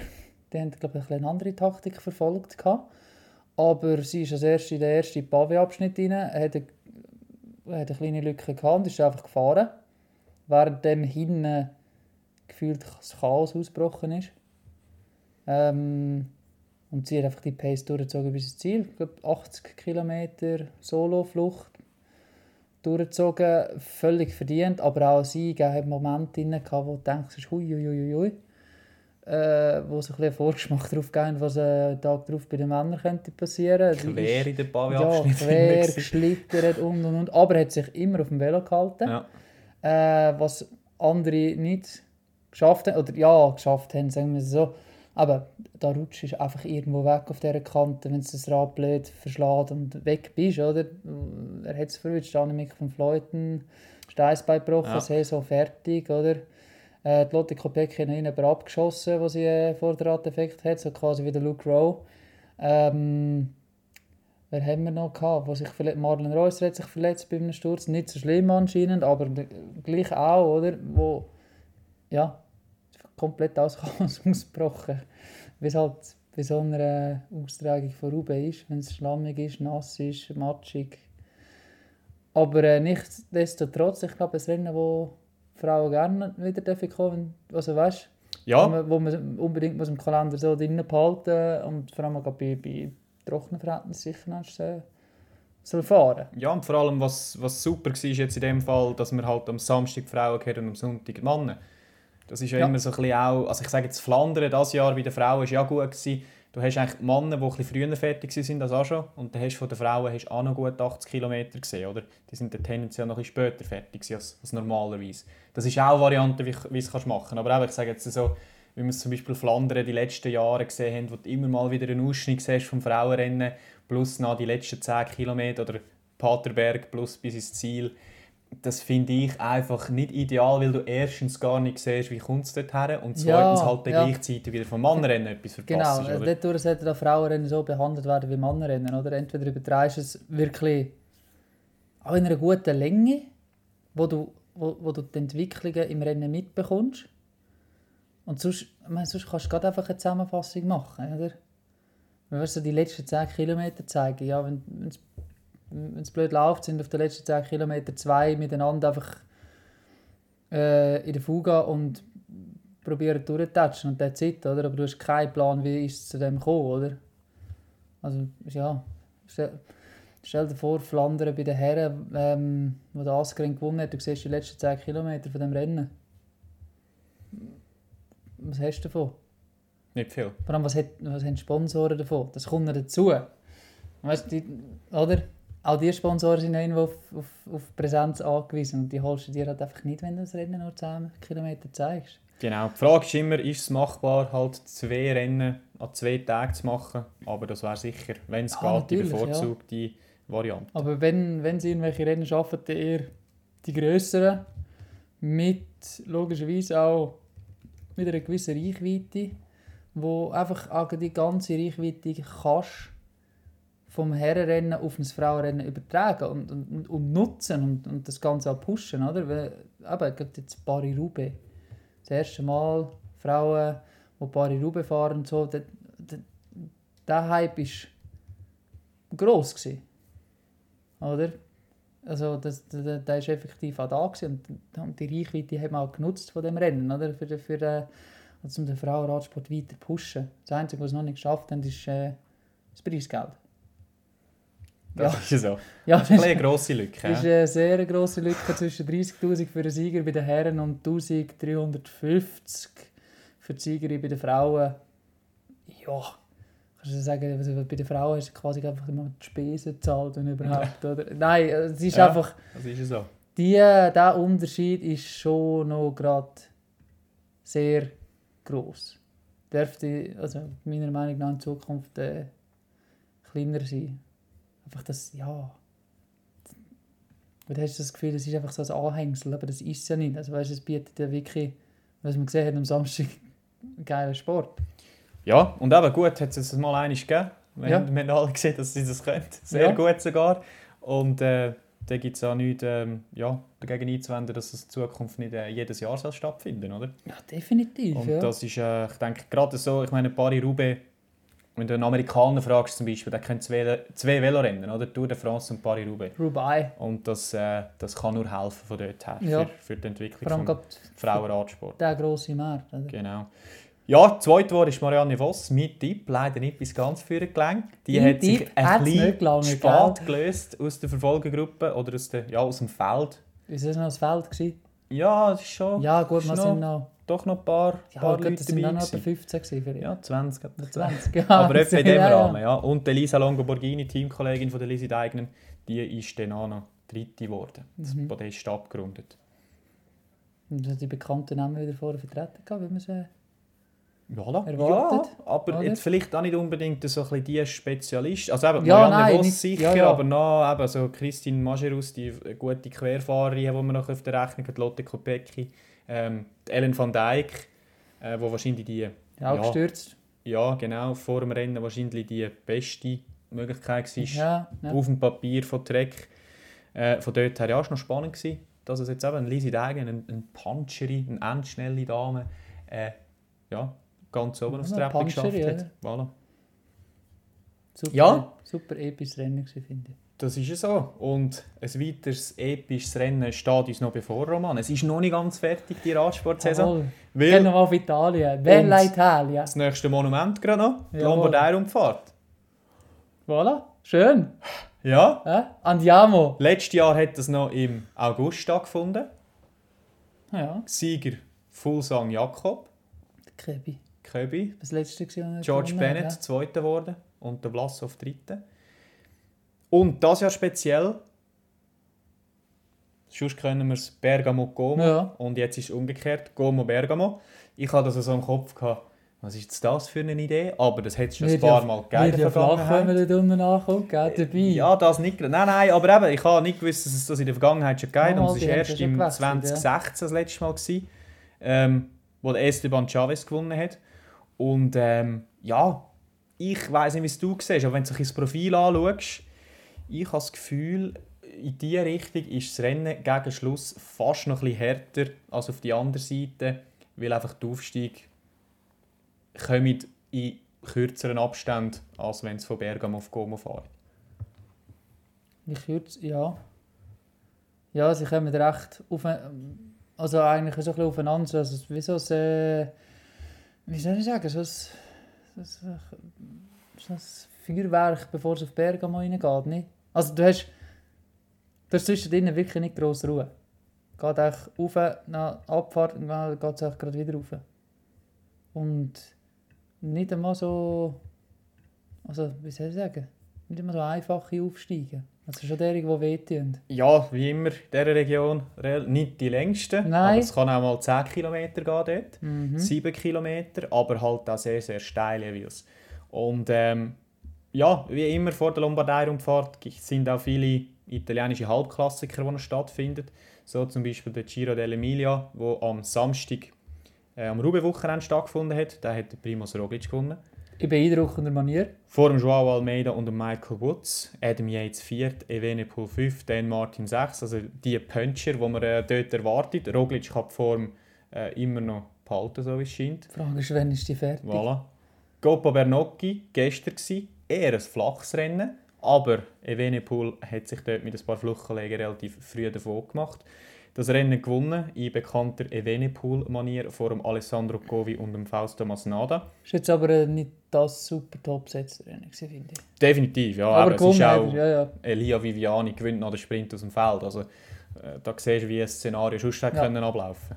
Speaker 3: Die haben, glaube ich, eine andere Taktik verfolgt. gehabt. Aber sie ist als erste in den ersten Pavé-Abschnitt rein, hat eine, hat eine kleine Lücke gehabt und ist einfach gefahren. Während dem hinten gefühlt das Chaos ausgebrochen ist. Ähm, und sie hat einfach die Pace durchgezogen bis ins Ziel. Ich glaube 80 Kilometer Solo-Flucht durchgezogen, völlig verdient, aber auch sie hat Momente drin wo du denkst, hui, hui, hui. Äh, wo sie ein bisschen Vorgeschmack darauf geben, was einen Tag darauf bei den Männern könnte passieren. Sie
Speaker 2: Quer
Speaker 3: ist-
Speaker 2: in den
Speaker 3: ja,
Speaker 2: Pavi-Abschnitt.
Speaker 3: quer, geschlittert und und und. Aber hat sich immer auf dem Velo gehalten.
Speaker 2: Ja.
Speaker 3: Äh, was andere nicht geschafft haben. Oder ja, geschafft haben, sagen wir so. Aber da rutschst du einfach irgendwo weg auf dieser Kante, wenn es das Rad blöd verschlägt und weg bist, oder? Er hat es verwünscht, Annemiek von Fleuten, Steißbein gebrochen,
Speaker 2: Ja.
Speaker 3: Saison fertig, oder? Äh, die Lotte Kopecky hat ihn aber abgeschossen, wo sie äh, Vorderradeffekt hat, so quasi wie der Luke Rowe. Ähm, wer haben wir noch gehabt? Wo sich verletzt, Marlon Reusser hat sich verletzt bei einem Sturz. Nicht so schlimm anscheinend, aber gleich auch, oder? Wo, ja, komplett aus Chaos ausgebrochen. Wie es halt bei so einer Austragung von Ruben ist, wenn es schlammig ist, nass ist, matschig. Aber äh, nichtsdestotrotz, ich glaube, ein Rennen, wo Frauen gerne wieder kommen also weißt wo,
Speaker 2: ja,
Speaker 3: man, wo man unbedingt muss im Kalender so drin behalten und vor allem bei, bei trockenen Verhältnissen sicher noch äh, soll fahren.
Speaker 2: ja, und vor allem, was, was super war jetzt in dem Fall, dass wir halt am Samstag Frauen hatten und am Sonntag Männer. Das ist ja,
Speaker 3: Ja.
Speaker 2: immer so ein bisschen auch, also ich sage jetzt Flandern dieses Jahr bei den Frauen ist ja gut gewesen. Du hast eigentlich Männer, die ein früher fertig sind als auch schon. Und dann hast du von den Frauen hast auch noch gut 80 Kilometer gesehen, oder? Die sind dann tendenziell noch ein bisschen später fertig als, als normalerweise. Das ist auch eine Variante, wie, du es machen kannst. Aber auch, ich sage jetzt so, wie wir es zum Beispiel Flandern die letzten Jahre gesehen haben, wo du immer mal wieder einen Ausschnitt vom Frauenrennen, plus noch die letzten 10 Kilometer oder Paterberg plus bis ins Ziel. Das finde ich einfach nicht ideal, weil du erstens gar nicht siehst, wie kommt es dort her und
Speaker 3: Ja,
Speaker 2: zweitens halt dann
Speaker 3: ja.
Speaker 2: gleichzeitig wieder vom Mannenrennen etwas
Speaker 3: Genau,
Speaker 2: verpasst.
Speaker 3: also
Speaker 2: oder?
Speaker 3: dort sollten auch Frauenrennen so behandelt werden wie Mannenrennen. Oder? Entweder übertreibst du es wirklich auch in einer guten Länge, wo du, wo, wo du die Entwicklungen im Rennen mitbekommst. Und sonst, ich meine, sonst kannst du gerade einfach eine Zusammenfassung machen. Oder? Wenn wir so die letzten 10 Kilometer zeigen, ja, wenn es wenn es blöd läuft, sind auf den letzten 10 Kilometer zwei miteinander einfach äh, in der Fuge und probieren durchzutatschen und that's it, oder? Aber du hast keinen Plan, wie ist es zu dem gekommen, oder? Also, ja, stell, stell dir vor, Flandern bei den Herren, ähm, wo der Asgren gewonnen hat, du siehst die letzten 10 Kilometer von dem Rennen. Was hast du davon?
Speaker 2: Nicht viel.
Speaker 3: Vor allem, was, hat, was haben die Sponsoren davon? Das kommt noch dazu. Weißt, die, oder? Auch die Sponsoren sind irgendwo auf, auf, auf Präsenz angewiesen und die holst du dir halt einfach nicht, wenn du das Rennen nur 10 Kilometer zeigst.
Speaker 2: Genau. Die Frage ist immer, ist es machbar, halt zwei Rennen an zwei Tagen zu machen? Aber das wäre sicher, wenn es
Speaker 3: Ah,
Speaker 2: geht, die
Speaker 3: natürlich, ja.
Speaker 2: bevorzugte Variante.
Speaker 3: Aber wenn, wenn sie irgendwelche Rennen schaffen, dann eher die grösseren, mit logischerweise auch mit einer gewissen Reichweite, wo einfach die ganze Reichweite kannst vom Herrenrennen auf ein Frauenrennen übertragen und, und, und nutzen und, und das Ganze auch pushen, oder? Weil, eben, gerade jetzt Paris-Roubaix, das erste Mal Frauen, die Paris-Roubaix fahren und so, der, der, der Hype war gross. Gewesen. Oder? Also das, der, der ist effektiv auch da und, und die Reichweite haben wir auch genutzt von dem Rennen, oder? Für, für, äh, also um den Frauenradsport weiter zu pushen. Das Einzige, was sie noch nicht geschafft haben, ist äh, das Preisgeld.
Speaker 2: Das ist so.
Speaker 3: Ja,
Speaker 2: Das ist eine grosse Lücke.
Speaker 3: Das ist
Speaker 2: ja.
Speaker 3: eine sehr grosse Lücke zwischen 30'000 für den Sieger bei den Herren und 1350 für die Siegerin bei den Frauen. Ja, kannst du sagen, also bei den Frauen ist quasi einfach immer die Spesen gezahlt, wenn überhaupt. Oder? Nein, es ist
Speaker 2: Ja.
Speaker 3: einfach,
Speaker 2: Das ist so.
Speaker 3: die, der Unterschied ist schon noch gerade sehr groß. Dürfte, also meiner Meinung nach in Zukunft äh, kleiner sein. Einfach das, ja. Und du hast das Gefühl, es ist einfach so ein Anhängsel, aber das ist es ja nicht. Also weißt, es bietet ja wirklich, was man gesehen hat am Samstag, einen geilen Sport.
Speaker 2: Ja, und eben gut, hat es jetzt mal eines gegeben. Wir,
Speaker 3: Ja.
Speaker 2: haben- wir haben alle gesehen, dass sie das können. Sehr
Speaker 3: Ja.
Speaker 2: gut sogar. Und äh, da gibt es auch nichts ähm, ja, dagegen einzuwenden, dass es in Zukunft nicht äh, jedes Jahr soll stattfinden oder?
Speaker 3: Ja, definitiv.
Speaker 2: Und
Speaker 3: ja.
Speaker 2: das ist, äh, ich denke, gerade so, ich meine, Paris-Roubaix wenn du einen Amerikaner fragst zum Beispiel, der kennt zwei, zwei Velorennen, oder? Tour de France und Paris-Roubaix.
Speaker 3: Roubaix.
Speaker 2: Und das, äh, das kann nur helfen von dort her,
Speaker 3: Ja.
Speaker 2: für, für die Entwicklung des
Speaker 3: gerade
Speaker 2: Frauenradsport.
Speaker 3: der grosse Markt. Oder?
Speaker 2: Genau. Ja, zweit war ist Marianne Voss, mein Tipp, leider nicht bis ganz vorne gelangt. Die
Speaker 3: Dein
Speaker 2: hat sich
Speaker 3: Tipp
Speaker 2: ein
Speaker 3: hat's
Speaker 2: bisschen spät gelöst aus der Verfolgergruppe oder aus, der, ja, aus dem Feld.
Speaker 3: Ist das noch das Feld? Gewesen?
Speaker 2: Ja, es ist schon
Speaker 3: Ja, gut, wir sind noch.
Speaker 2: Doch noch ein paar,
Speaker 3: Ja,
Speaker 2: paar
Speaker 3: gut,
Speaker 2: Leute
Speaker 3: das
Speaker 2: dabei.
Speaker 3: etwa
Speaker 2: gewesen.
Speaker 3: 15 gewesen für
Speaker 2: Ja, 20. etwa
Speaker 3: 20. Ja,
Speaker 2: Aber etwa in dem
Speaker 3: ja.
Speaker 2: Rahmen, ja. Und die Lisa Longoborghini, Teamkollegin von der Lisi Deignen, die ist dann auch noch Dritte geworden. Das
Speaker 3: Mhm.
Speaker 2: Podest abgerundet.
Speaker 3: Und die bekannten Namen wieder vorher vertreten, wie man sie
Speaker 2: Voilà.
Speaker 3: Erwartet,
Speaker 2: Ja, aber
Speaker 3: oder?
Speaker 2: jetzt vielleicht auch nicht unbedingt so ein bisschen die Spezialist. Also eben,
Speaker 3: Ja,
Speaker 2: Marianne Voss sicher,
Speaker 3: ja, ja.
Speaker 2: aber noch eben so Christine Majerus, die gute Querfahrerin, die man noch auf der Rechnung hat, Lotte Kopecki, ähm, Ellen van Dijk, äh, wo wahrscheinlich die,
Speaker 3: ja,
Speaker 2: Ja.
Speaker 3: gestürzt.
Speaker 2: ja genau, vor dem Rennen wahrscheinlich die beste Möglichkeit war,
Speaker 3: Ja, ja.
Speaker 2: auf dem Papier von Trek. Äh, von dort her ja, ist noch spannend gewesen, dass es jetzt eben eine Lisi Degen, eine, eine Puncherin, eine endschnelle Dame, äh, ja, ganz oben aufs
Speaker 3: Ja,
Speaker 2: Treppchen geschafft hat. Voilà.
Speaker 3: Super,
Speaker 2: Ja.
Speaker 3: super episches Rennen gewesen, finde ich.
Speaker 2: Das ist ja so. Und ein weiteres episches Rennen steht uns noch bevor, Roman. Es ist noch nicht ganz fertig, die Radsportsaison.
Speaker 3: Wir mal auf Italien. Bella Italia.
Speaker 2: das nächste Monument gerade noch, die
Speaker 3: Jawohl.
Speaker 2: Lombardei-Rundfahrt.
Speaker 3: Voilà, schön.
Speaker 2: Ja,
Speaker 3: Ja? Andiamo.
Speaker 2: letztes Jahr hat das noch im August stattgefunden.
Speaker 3: Ja,
Speaker 2: Sieger Fulsang Jakob,
Speaker 3: Kebi.
Speaker 2: Köbi,
Speaker 3: Das letzte er
Speaker 2: George Bennett, Zweiter geworden und der Vlasov Dritter. Und das Jahr speziell, sonst können wir es Bergamo Como
Speaker 3: Ja.
Speaker 2: und jetzt ist es umgekehrt, Como Bergamo. Ich hatte das so im Kopf, gehabt, was ist das für eine Idee? Aber das hat es schon ein paar
Speaker 3: ja-
Speaker 2: Mal gegeben.
Speaker 3: Ja flach, wenn man da unten ankommt, gell, dabei.
Speaker 2: Ja, das nicht. Nein, nein, aber eben, ich habe nicht gewusst, dass es das in der Vergangenheit schon gegeben hat.
Speaker 3: Ah,
Speaker 2: Und es war erst im
Speaker 3: gewechselt,
Speaker 2: 2016 das letzte Mal, gewesen, ähm, wo der Esteban Chavez gewonnen hat. Und ähm, ja, ich weiß nicht, wie es du siehst, aber wenn du sich das Profil anschaust, ich habe das Gefühl, in diese Richtung ist das Rennen gegen Schluss fast noch bisschen härter als auf die andere Seite, weil einfach die Aufstiege kommen in kürzeren Abständen, als wenn es von Bergamo auf Como fahren.
Speaker 3: Ich würde ja. Ja, sie kommen recht auf. Also eigentlich so ein bisschen aufeinander. Also wie so ein. Wie soll ich sagen? So ein, so ein, so ein Feuerwerk, bevor es auf Bergamo reingeht. Nicht? Also du hast. Du hast zwischendrin wirklich nicht grosse Ruhe. Geht echt rauf, nach Abfahrt und dann geht es gerade wieder rauf. Und nicht einmal so. Also, wie soll ich sagen? Nicht immer so einfache Aufsteigen. Also schon derige, die wehtun.
Speaker 2: Ja, wie immer in dieser Region nicht die längste,
Speaker 3: Nein.
Speaker 2: aber es kann auch mal 10 Kilometer gehen dort,
Speaker 3: Mhm.
Speaker 2: 7 Kilometer, aber halt auch sehr, sehr steile Wheels. Und ähm, ja, wie immer vor der Lombardei-Rundfahrt sind auch viele italienische Halbklassiker, die noch stattfinden. So zum Beispiel der Giro dell'Emilia, wo am Samstag äh, am Roubaix-Wochenende stattgefunden hat. Da hat der Primus Roglic gewonnen.
Speaker 3: In beeindruckender Manier.
Speaker 2: Vor dem Joao Almeida und dem Michael Woods, Adam Yates 4, Evenepoel 5, Dan Martin 6. Also die Puncher, die man äh, dort erwartet. Roglic kann die Form äh, immer noch behalten, so wie es scheint.
Speaker 3: Die Frage ist, wann ist die fertig?
Speaker 2: Voilà. Coppa Bernocchi, gestern war eher ein flaches Rennen, aber Evenepoel hat sich dort mit ein paar Fluchtkollegen relativ früh davon gemacht. Das Rennen gewonnen in bekannter Evenepoel-Manier vor dem Alessandro Covi und dem Fausto Masnada.
Speaker 3: Ist jetzt aber äh, nicht das super Top-Setzer-Rennen, gewesen, finde ich.
Speaker 2: Definitiv, ja.
Speaker 3: aber
Speaker 2: eben, es ist auch
Speaker 3: ja, ja.
Speaker 2: Elia Viviani gewinnt noch den Sprint aus dem Feld. Also, äh, da siehst du, wie ein Szenario sonst
Speaker 3: Ja.
Speaker 2: können ablaufen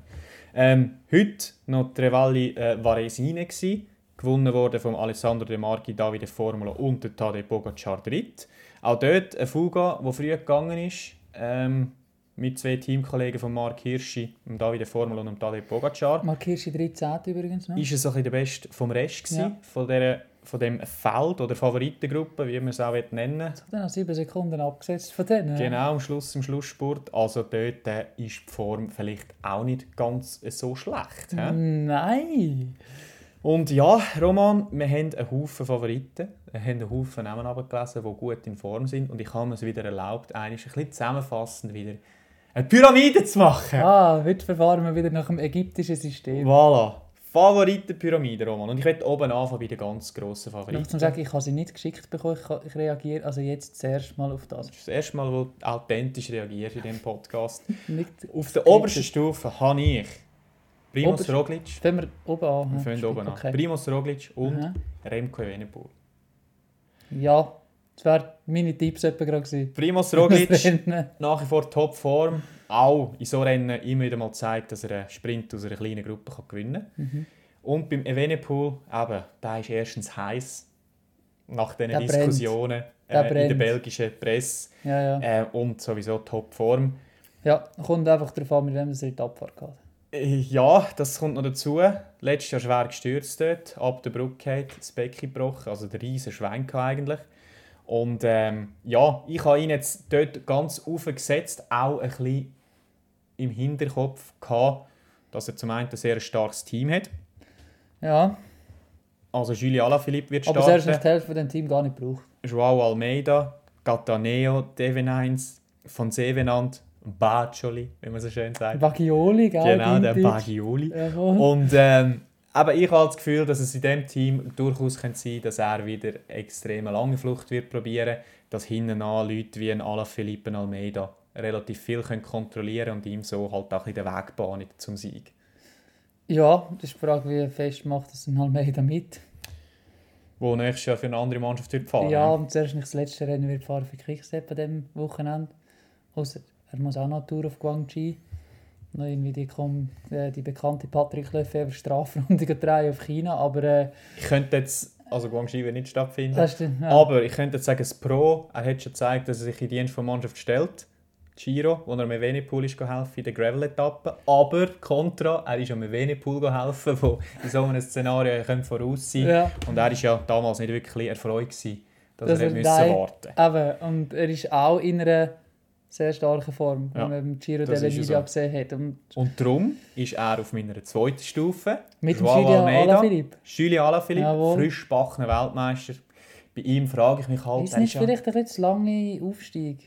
Speaker 2: ähm, Heute noch Trevalli äh, Varesine gsi, gewonnen worden von Alessandro De Marchi, Davide Formula und der Tadej Pogacar dritt. Auch dort ein Fuga, der früh gegangen ist, ähm, mit zwei Teamkollegen von Mark Hirschi, dem Davide Formula und dem Tadej Pogacar.
Speaker 3: Mark Hirschi 13 übrigens noch.
Speaker 2: Ist es so ein bisschen der Beste vom Rest gsi,
Speaker 3: Ja.
Speaker 2: von, der, von dem Feld oder Favoritengruppe, wie man es auch nennen will.
Speaker 3: Hat er noch 7 Sekunden abgesetzt von denen.
Speaker 2: Genau, am Schluss, im Schlussspurt. Also dort äh, ist die Form vielleicht auch nicht ganz so schlecht. hä?
Speaker 3: Nein!
Speaker 2: Und ja, Roman, wir haben einen Haufen Favoriten. Wir haben einen Haufen Namen abgelesen, die gut in Form sind. Und ich habe mir es wieder erlaubt, eigentlich ein bisschen zusammenfassend wieder eine Pyramide zu machen.
Speaker 3: Ah, heute verfahren wir wieder nach dem ägyptischen System.
Speaker 2: Voilà. Favoritenpyramide, Roman. Und ich werde oben anfangen bei den ganz grossen
Speaker 3: Ich muss
Speaker 2: Favoriten.
Speaker 3: sagen, ich habe sie nicht geschickt bekommen. Ich, kann- ich reagiere also jetzt zuerst mal auf das.
Speaker 2: Das ist das erste Mal, wo du authentisch reagierst in diesem Podcast. Auf der obersten Stufe habe ich Primoz
Speaker 3: Oberste-
Speaker 2: Roglic.
Speaker 3: fangen wir oben an.
Speaker 2: Wir fangen oben an.
Speaker 3: Okay.
Speaker 2: Primoz Roglic und
Speaker 3: Aha.
Speaker 2: Remco Evenepoel.
Speaker 3: Ja, das wären meine Tipps etwa gerade gewesen. Das
Speaker 2: Roglic nach wie vor Topform. Auch in so Rennen immer wieder mal zeigt, dass er einen Sprint aus einer kleinen Gruppe kann gewinnen kann.
Speaker 3: Mhm.
Speaker 2: Und beim Evenepoel, eben, der ist erstens heiß nach diesen
Speaker 3: Der.
Speaker 2: Diskussionen
Speaker 3: Der
Speaker 2: äh, in der belgischen Presse.
Speaker 3: Ja, ja.
Speaker 2: Äh, und sowieso Topform.
Speaker 3: Ja, kommt einfach darauf an, mit wem es in die Abfahrt geht.
Speaker 2: Äh, Ja, das kommt noch dazu. Letztes Jahr schwer gestürzt dort, ab der Brücke das Becken gebrochen, also der riesen Schwenk eigentlich. Und ähm, ja, ich habe ihn jetzt dort ganz aufgesetzt, auch ein bisschen im Hinterkopf gehabt, dass er zum einen ein sehr starkes Team hat.
Speaker 3: Ja,
Speaker 2: Also Julien Alaphilippe wird
Speaker 3: aber selbst
Speaker 2: starten,
Speaker 3: nicht die Hälfte von dem Team gar nicht braucht.
Speaker 2: Joao Almeida, Cataneo, Devenines, von Sevenant, Baccioli, wie man so schön sagt.
Speaker 3: Bagioli, gell?
Speaker 2: Genau, der. Bagioli.
Speaker 3: Jawohl.
Speaker 2: Und ähm, aber ich habe das Gefühl, dass es in diesem Team durchaus könnte sein dass er wieder extrem lange Flucht wird probieren, dass hinten an Leute wie ein Alaphilippe Almeida relativ viel können kontrollieren und ihm so halt auch ein den Weg bahnen zum Sieg.
Speaker 3: Ja, das ist die Frage, wie fest macht das ein Almeida mit.
Speaker 2: Wo nächstes Jahr für eine andere Mannschaft wird fahren.
Speaker 3: Ja, und zuerst nicht das letzte Rennen wird fahren für Quickstep an diesem Wochenende. Ausser er muss auch noch eine Tour auf Guangxi. Noch irgendwie die, kom- äh, die bekannte Patrick Lefebvre Strafrunde drehen auf China. Aber äh,
Speaker 2: Ich könnte jetzt, also Guangxi wird nicht stattfinden,
Speaker 3: das ist, ja.
Speaker 2: aber ich könnte jetzt sagen, das Pro, er hat schon gezeigt, dass er sich in Dienst der Mannschaft stellt. Giro, wo er am Evenepoel ist helfen in der Gravel-Etappe. Aber Contra, er ist am Evenepoel helfen, wo in so einem Szenario voraus sein
Speaker 3: Ja.
Speaker 2: Und er war ja damals nicht wirklich erfreut, gewesen, dass,
Speaker 3: Dass
Speaker 2: er
Speaker 3: er-
Speaker 2: müssen warten
Speaker 3: Eben, und er ist auch in einer sehr starken Form,
Speaker 2: Ja,
Speaker 3: wenn man im Giro dell'Emilia
Speaker 2: so.
Speaker 3: gesehen hat. Und
Speaker 2: Und darum ist er auf meiner zweiten Stufe.
Speaker 3: mit dem
Speaker 2: Joao
Speaker 3: Julien
Speaker 2: Almeida,
Speaker 3: Alaphilippe.
Speaker 2: Julien Alaphilippe,
Speaker 3: Jawohl.
Speaker 2: frisch gebackener Weltmeister. Bei ihm frage ich mich halt,
Speaker 3: Ist nicht
Speaker 2: ja-
Speaker 3: vielleicht ein bisschen lange Aufstieg?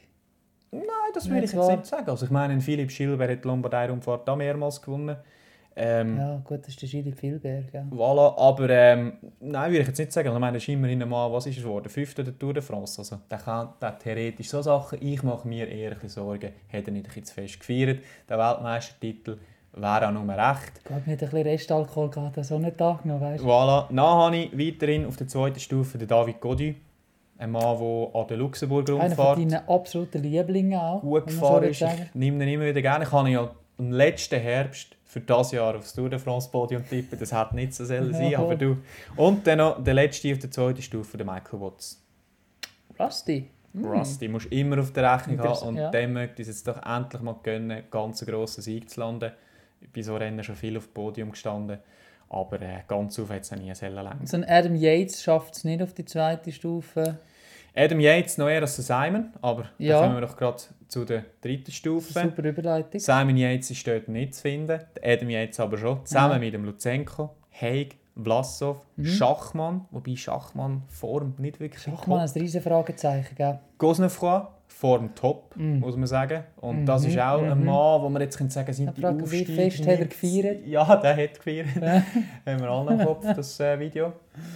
Speaker 2: Nein, das würde ich jetzt nicht sagen. Also ich meine, Philipp Schilber hat die Lombardei-Rundfahrt da mehrmals gewonnen. Ähm,
Speaker 3: Ja, gut, das ist der Gilles Filberg. Ja.
Speaker 2: Voilà, aber ähm, nein, würde ich jetzt nicht sagen. Ich meine, er ist immerhin mal, was ist es geworden? Fünfter der Tour de France. Also, der kann der theoretisch so Sachen. Ich mache mir eher ein bisschen Sorgen, hat er nicht ein bisschen zu fest gefeiert. Der Weltmeistertitel wäre auch nur recht.
Speaker 3: Ich glaube, mit ein bisschen Restalkohol geht das so einen Tag noch, weißt du?
Speaker 2: Voilà, dann habe ich weiterhin auf der zweiten Stufe den David Gody. Ein Mann, der an der Luxemburger
Speaker 3: Einer von deinen absoluten Lieblingen auch.
Speaker 2: gut gefahren ist. Ich nehme ihn immer wieder gerne. Ich habe ihn ja im letzten Herbst für das Jahr aufs Tour de France Podium tippen. Das hätte nicht so sollen sein, aber du. Und dann noch der letzte auf der zweiten Stufe, der Michael Watts.
Speaker 3: Rusty. Mm.
Speaker 2: Rusty musst du immer auf der Rechnung haben und
Speaker 3: ja.
Speaker 2: dem möchte ich es jetzt doch endlich mal gönnen, ganz grossen Sieg zu landen. Bei so Rennen schon viel auf dem Podium gestanden, aber äh, ganz auf hat es nie sollen länger.
Speaker 3: So ein Adam Yates schafft es nicht auf die zweite Stufe.
Speaker 2: Adam Yates noch eher als Simon, aber
Speaker 3: Ja.
Speaker 2: dann kommen wir doch gerade zu der dritten Stufe.
Speaker 3: Super Überleitung.
Speaker 2: Simon Yates ist dort nicht zu finden, Adam Yates aber schon, zusammen
Speaker 3: Ja.
Speaker 2: mit dem Luzenko, Haig, Vlasov,
Speaker 3: Mhm.
Speaker 2: Schachmann, wobei Schachmann Form nicht wirklich
Speaker 3: Schach mal ein riesen Fragezeichen, gell?
Speaker 2: Gosnefroy, Form top,
Speaker 3: Mhm.
Speaker 2: muss man sagen. Und
Speaker 3: Mhm,
Speaker 2: das ist auch ein
Speaker 3: mhm.
Speaker 2: Mann, wo man jetzt können sagen
Speaker 3: Ja,
Speaker 2: sind die
Speaker 3: frage, wie fest hat er gefeiert?
Speaker 2: Ja, der hat gefeiert.
Speaker 3: Ja.
Speaker 2: Haben wir alle im Kopf, das äh, Video.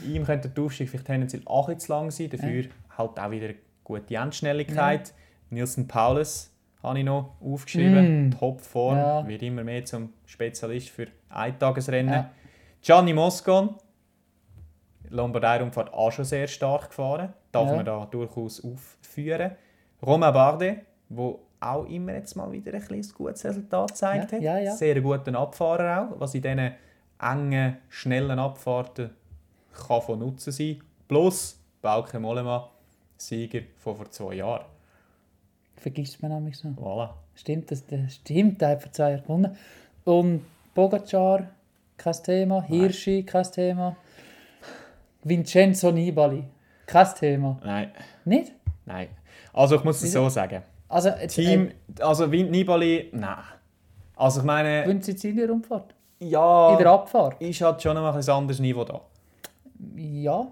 Speaker 2: Ihm könnte der Aufstieg vielleicht tendenziell auch zu lang sein, dafür halt auch wieder gute Endschnelligkeit. Nielsen Paulus habe ich noch aufgeschrieben.
Speaker 3: Mm.
Speaker 2: Topform,
Speaker 3: Ja.
Speaker 2: wird immer mehr zum Spezialist für Eintagesrennen.
Speaker 3: Ja.
Speaker 2: Gianni Moscon, Lombardei-Rundfahrt auch schon sehr stark gefahren. Darf
Speaker 3: Ja.
Speaker 2: man da durchaus aufführen. Romain Bardet, wo auch immer jetzt mal wieder ein kleines gutes Resultat gezeigt
Speaker 3: Ja,
Speaker 2: hat.
Speaker 3: ja, ja.
Speaker 2: Sehr guter Abfahrer auch, was in diesen engen, schnellen Abfahrten kann von Nutzen sein. Plus Bauke Mollema, Sieger von vor zwei Jahren.
Speaker 3: Vergisst man nämlich so.
Speaker 2: Voilà.
Speaker 3: Stimmt, das, das stimmt, der hat vor zwei Jahren gewonnen. Und Pogacar, kein Thema. Hirschi, kein Thema. Vincenzo Nibali, kein Thema.
Speaker 2: Nein,
Speaker 3: Nicht?
Speaker 2: nein. Also ich muss es so sagen.
Speaker 3: Also, jetzt,
Speaker 2: Team, also Wind Nibali, nein. Also ich meine,
Speaker 3: Äh, Sizilien-Rundfahrt?
Speaker 2: ja,
Speaker 3: In der Abfahrt?
Speaker 2: ist halt schon noch ein anderes Niveau da.
Speaker 3: Ja.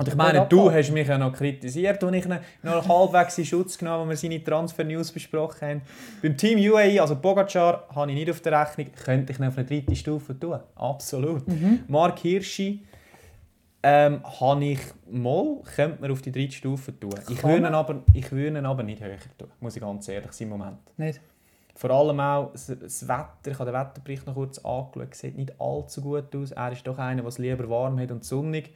Speaker 2: Und ich meine, du hast mich ja noch kritisiert, als ich noch halbwegs in Schutz genommen habe, als wir seine Transfer-News besprochen haben. Beim Team UAE, also Pogacar, habe ich nicht auf der Rechnung. Könnte ich ihn auf eine dritte Stufe tun? Absolut.
Speaker 3: Mhm.
Speaker 2: Mark Hirschi ähm, habe ich mal, könnte man auf die dritte Stufe tun. Ich würde ihn aber, ich würde ihn aber nicht höher tun, muss ich ganz ehrlich sein im Moment.
Speaker 3: Nicht?
Speaker 2: Vor allem auch das das Wetter, ich habe den Wetterbericht noch kurz angeschaut, sieht nicht allzu gut aus. Er ist doch einer, der es lieber warm hat und sonnig.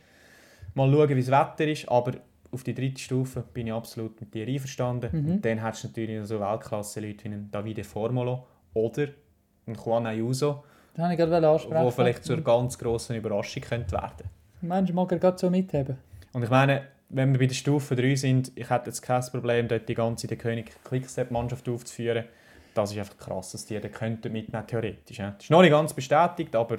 Speaker 2: Mal schauen, wie das Wetter ist, aber auf die dritte Stufe bin ich absolut mit dir einverstanden.
Speaker 3: Mhm.
Speaker 2: Und dann hast du natürlich so Weltklasse-Leute wie einen Davide Formolo oder einen Juan Ayuso,
Speaker 3: Das ich gerade ansprechen.
Speaker 2: der vielleicht zur ganz grossen Überraschung könnte werden
Speaker 3: Mensch, mag er gerade so mitheben.
Speaker 2: Und ich meine, wenn wir bei der Stufe 3 sind, ich hätte jetzt kein Problem, dort die ganze der König Quickstep-Mannschaft aufzuführen. Das ist einfach krass, dass die da könnten mitnehmen, theoretisch. Ja. Das ist noch nicht ganz bestätigt, aber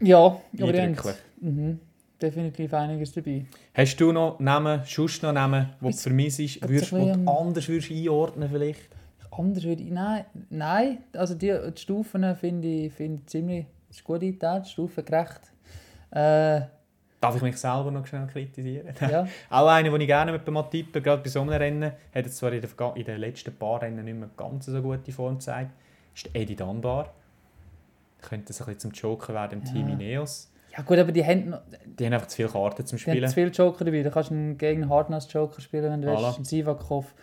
Speaker 3: Ja, aber die
Speaker 2: eindrücklich.
Speaker 3: mhm, definitiv einiges dabei.
Speaker 2: Hast du noch Namen, sonst noch Namen, die du vermisst, würdest, die du
Speaker 3: ähm,
Speaker 2: anders würdest einordnen vielleicht?
Speaker 3: Anders würde ich. Nein, nein. Also die, die Stufen finde ich, finde ich ziemlich das ist gut eingeteilt, stufengerecht. Äh,
Speaker 2: Darf ich mich selber noch schnell kritisieren?
Speaker 3: ja.
Speaker 2: Auch einer, den ich gerne mit mal tippe, gerade bei so einem Rennen, hat zwar in den, verga- in den letzten paar Rennen nicht mehr ganz so gute Form gezeigt, ist der Eddie Dunbar. Könnte so ein bisschen zum Joker werden im Team
Speaker 3: Ja.
Speaker 2: Ineos.
Speaker 3: Ja gut, aber die haben,
Speaker 2: Die haben einfach zu viele Karten zum
Speaker 3: die haben
Speaker 2: Spielen.
Speaker 3: zu viele Joker dabei. Du kannst einen gegen Hardness Joker spielen, wenn du
Speaker 2: Voilà.
Speaker 3: willst. Einen Sivakov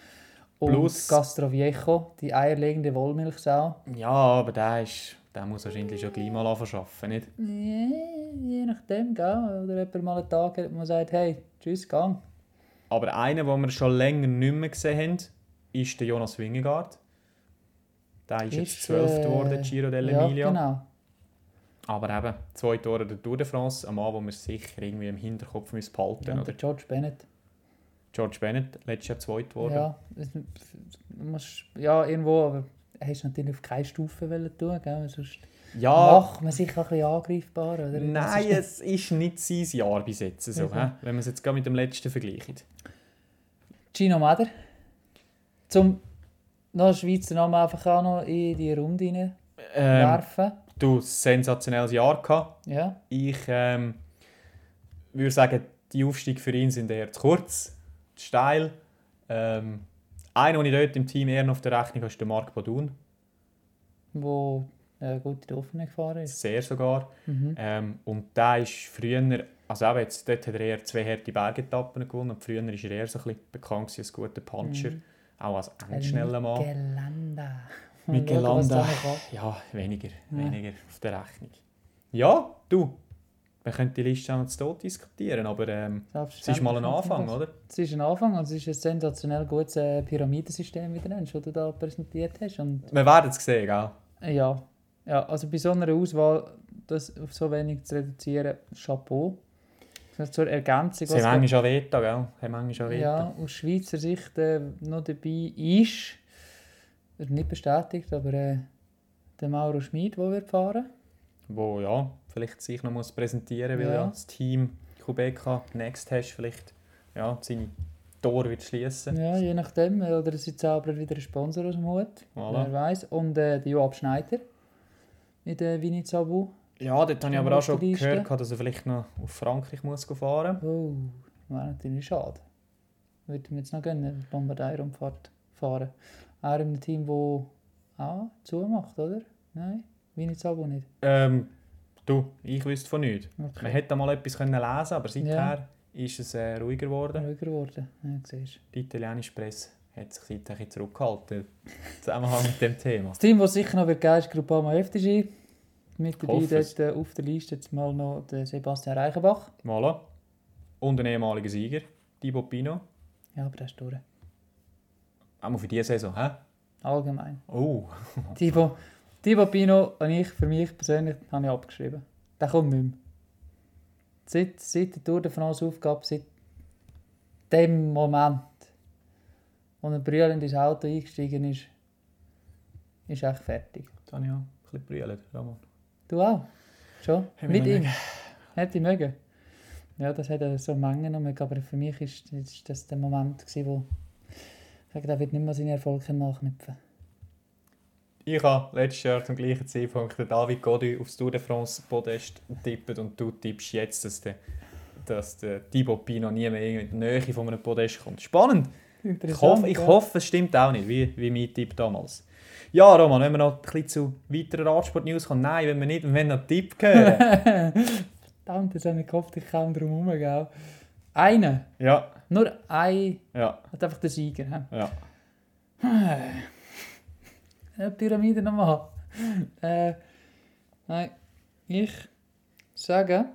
Speaker 3: und
Speaker 2: Plus-
Speaker 3: Castroviejo, die eierlegende Wollmilchsau.
Speaker 2: Ja, aber der, ist, der muss wahrscheinlich schon gleich mal arbeiten, nicht?
Speaker 3: Ja, je nachdem, gell? Oder jemand mal einen Tag hat, wo man sagt, hey, tschüss, gang.
Speaker 2: Aber einer, den wir schon länger nicht mehr gesehen haben, ist der Jonas Wingegaard. Der ist, jetzt
Speaker 3: Ist,
Speaker 2: zwölft
Speaker 3: äh,
Speaker 2: geworden, Giro dell'Emilia.
Speaker 3: Ja, genau.
Speaker 2: Aber eben, zwei Tore der Tour de France, ein Mann, den wir sicher irgendwie im Hinterkopf müssen behalten müssen.
Speaker 3: der George Bennett.
Speaker 2: George Bennett, letztes Jahr zweit geworden.
Speaker 3: Ja, musst, ja, irgendwo, aber er ist natürlich auf keine Stufe tun, gell? Sonst
Speaker 2: Ja,
Speaker 3: macht man sich ein bisschen angreifbar, oder?
Speaker 2: Nein,
Speaker 3: ist-
Speaker 2: es ist nicht sein Jahr bis jetzt, so, hä? wenn wir es jetzt mit dem letzten vergleichen.
Speaker 3: Gino Meder. Zum noch Schweizer Namen einfach auch noch in die Runde rein
Speaker 2: Ähm,
Speaker 3: werfen.
Speaker 2: Du, sensationelles Jahr gehabt.
Speaker 3: Ja,
Speaker 2: Ich ähm, würde sagen, die Aufstiege für ihn sind eher zu kurz, zu steil. Ähm, einer, den ich dort im Team eher noch auf der Rechnung habe, ist der Marc Badun.
Speaker 3: wo äh, gut in die Offene gefahren ist.
Speaker 2: Sehr sogar.
Speaker 3: Mhm.
Speaker 2: Ähm, und der ist früher, also eben jetzt, dort hat er eher zwei harte Bergetappen gewonnen und früher ist er eher so ein bisschen bekannt als guter Puncher.
Speaker 3: Mhm.
Speaker 2: Auch als endschneller Mann.
Speaker 3: Gelanda. Noch kommt.
Speaker 2: Ja, weniger,
Speaker 3: Ja.
Speaker 2: weniger auf der Rechnung. Ja, du, wir können die Liste auch noch zu Tod diskutieren, aber ähm, es ist mal ein Anfang, oder?
Speaker 3: Es ist ein Anfang, also es ist ein sensationell gutes äh, Pyramidensystem, wie du nennst, das du da präsentiert hast. Und
Speaker 2: Wir werden es sehen, gell?
Speaker 3: ja, ja, also bei so einer Auswahl, das auf so wenig zu reduzieren, Chapeau. Zur Ergänzung,
Speaker 2: Sie haben manchmal schon Veto, gell? Haben manchmal schon Veto.
Speaker 3: ja, aus Schweizer Sicht äh, noch dabei ist, ist nicht bestätigt, aber äh, der Mauro Schmid, der wird fahren.
Speaker 2: Wo, ja, vielleicht sich noch muss präsentieren weil
Speaker 3: Ja.
Speaker 2: ja. das Team Kubeka Next hast vielleicht ja, seine Tore wird schließen.
Speaker 3: Ja, je nachdem. äh, Oder sie zaubern wieder einen Sponsor aus dem Hut.
Speaker 2: Voilà.
Speaker 3: Wer weiß. Und äh, der Joab Schneider in der Vinizabu.
Speaker 2: Ja, dort habe ich aber auch schon gehört, dass er vielleicht noch auf Frankreich muss fahren
Speaker 3: Oh, wäre natürlich schade. Würde mir jetzt noch gerne die Lombardei-Rundfahrt fahren. Auch in einem Team, das auch zumacht, oder? Nein, Vinizabu nicht.
Speaker 2: ähm, Du, ich wüsste von nichts. Man
Speaker 3: Okay.
Speaker 2: hätte mal etwas können lesen aber seither
Speaker 3: Ja.
Speaker 2: ist es äh, ruhiger geworden.
Speaker 3: Ruhiger geworden. Ja, siehst.
Speaker 2: Die italienische Presse hat sich seither ein zurückgehalten im Zusammenhang mit dem Thema.
Speaker 3: Das Team, das sicher noch wird geben, ist Groupama FDG. Mit dabei dort äh, auf der Liste jetzt mal noch der Sebastian Reichenbach.
Speaker 2: Voilà. Und ein ehemaliger Sieger, Thibaut Pino.
Speaker 3: Ja, aber der ist durch.
Speaker 2: Auch für diese Saison, hä?
Speaker 3: Allgemein.
Speaker 2: Oh,
Speaker 3: Thibaut, Thibaut Pino und ich, für mich persönlich, habe ich abgeschrieben. Der kommt nicht mehr. Seit, seit der Tour de France Aufgabe, seit dem Moment, wo er brüllend ins Auto eingestiegen ist, ist echt fertig.
Speaker 2: ich auch ein bisschen brüllt. Ramon.
Speaker 3: Du auch? Schon? Mit
Speaker 2: ich.
Speaker 3: Hätte ich mögen. Ja, das hat er so Mengen aber für mich ist, ist das der Moment, gewesen, wo ich sage, er wird nicht mehr seine Erfolge nachknüpfen.
Speaker 2: Ich habe letztes Jahr zum gleichen Zeitpunkt den David Gody aufs Tour de France Podest getippt und du tippst jetzt, dass der dass der Thibaut Pino nie mehr in die Nähe von einem Podest kommt. Spannend. Ich hoffe, ich hoffe, es stimmt auch nicht, wie, wie mein Tipp damals. Ja, Roman, wenn wir noch ein bisschen zu weiteren Radsport-News kommen. Nein, wenn wir nicht, wir wollen noch einen Tipp hören.
Speaker 3: Verdammt, das habe ich gehofft, ich komme drum herum, gell? Einer.
Speaker 2: ja,
Speaker 3: Nur ein.
Speaker 2: ja,
Speaker 3: Hat einfach der Sieger. hä?
Speaker 2: ja.
Speaker 3: Eine Pyramide nochmal. äh, nein, ich sage.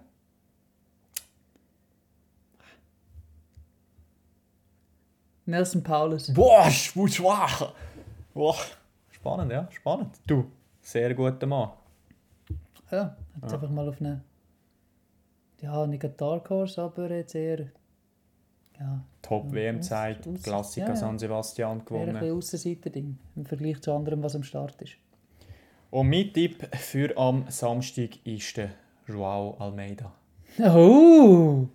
Speaker 3: Nelson Paulus.
Speaker 2: Boah, wie schwach. Boah. Spannend, ja, spannend. Du, sehr guter Mann.
Speaker 3: Ja, jetzt einfach mal auf eine. Ja, nicht eine Dark Horse, aber jetzt eher. Ja,
Speaker 2: Top
Speaker 3: Ja,
Speaker 2: WM-Zeit,
Speaker 3: aus- aus-
Speaker 2: Klassiker
Speaker 3: ja.
Speaker 2: San Sebastian
Speaker 3: ein
Speaker 2: gewonnen.
Speaker 3: bisschen Aussenseiter-Ding im Vergleich zu anderem, was am Start ist.
Speaker 2: Und mein Tipp für am Samstag ist der Joao Almeida.
Speaker 3: Oh!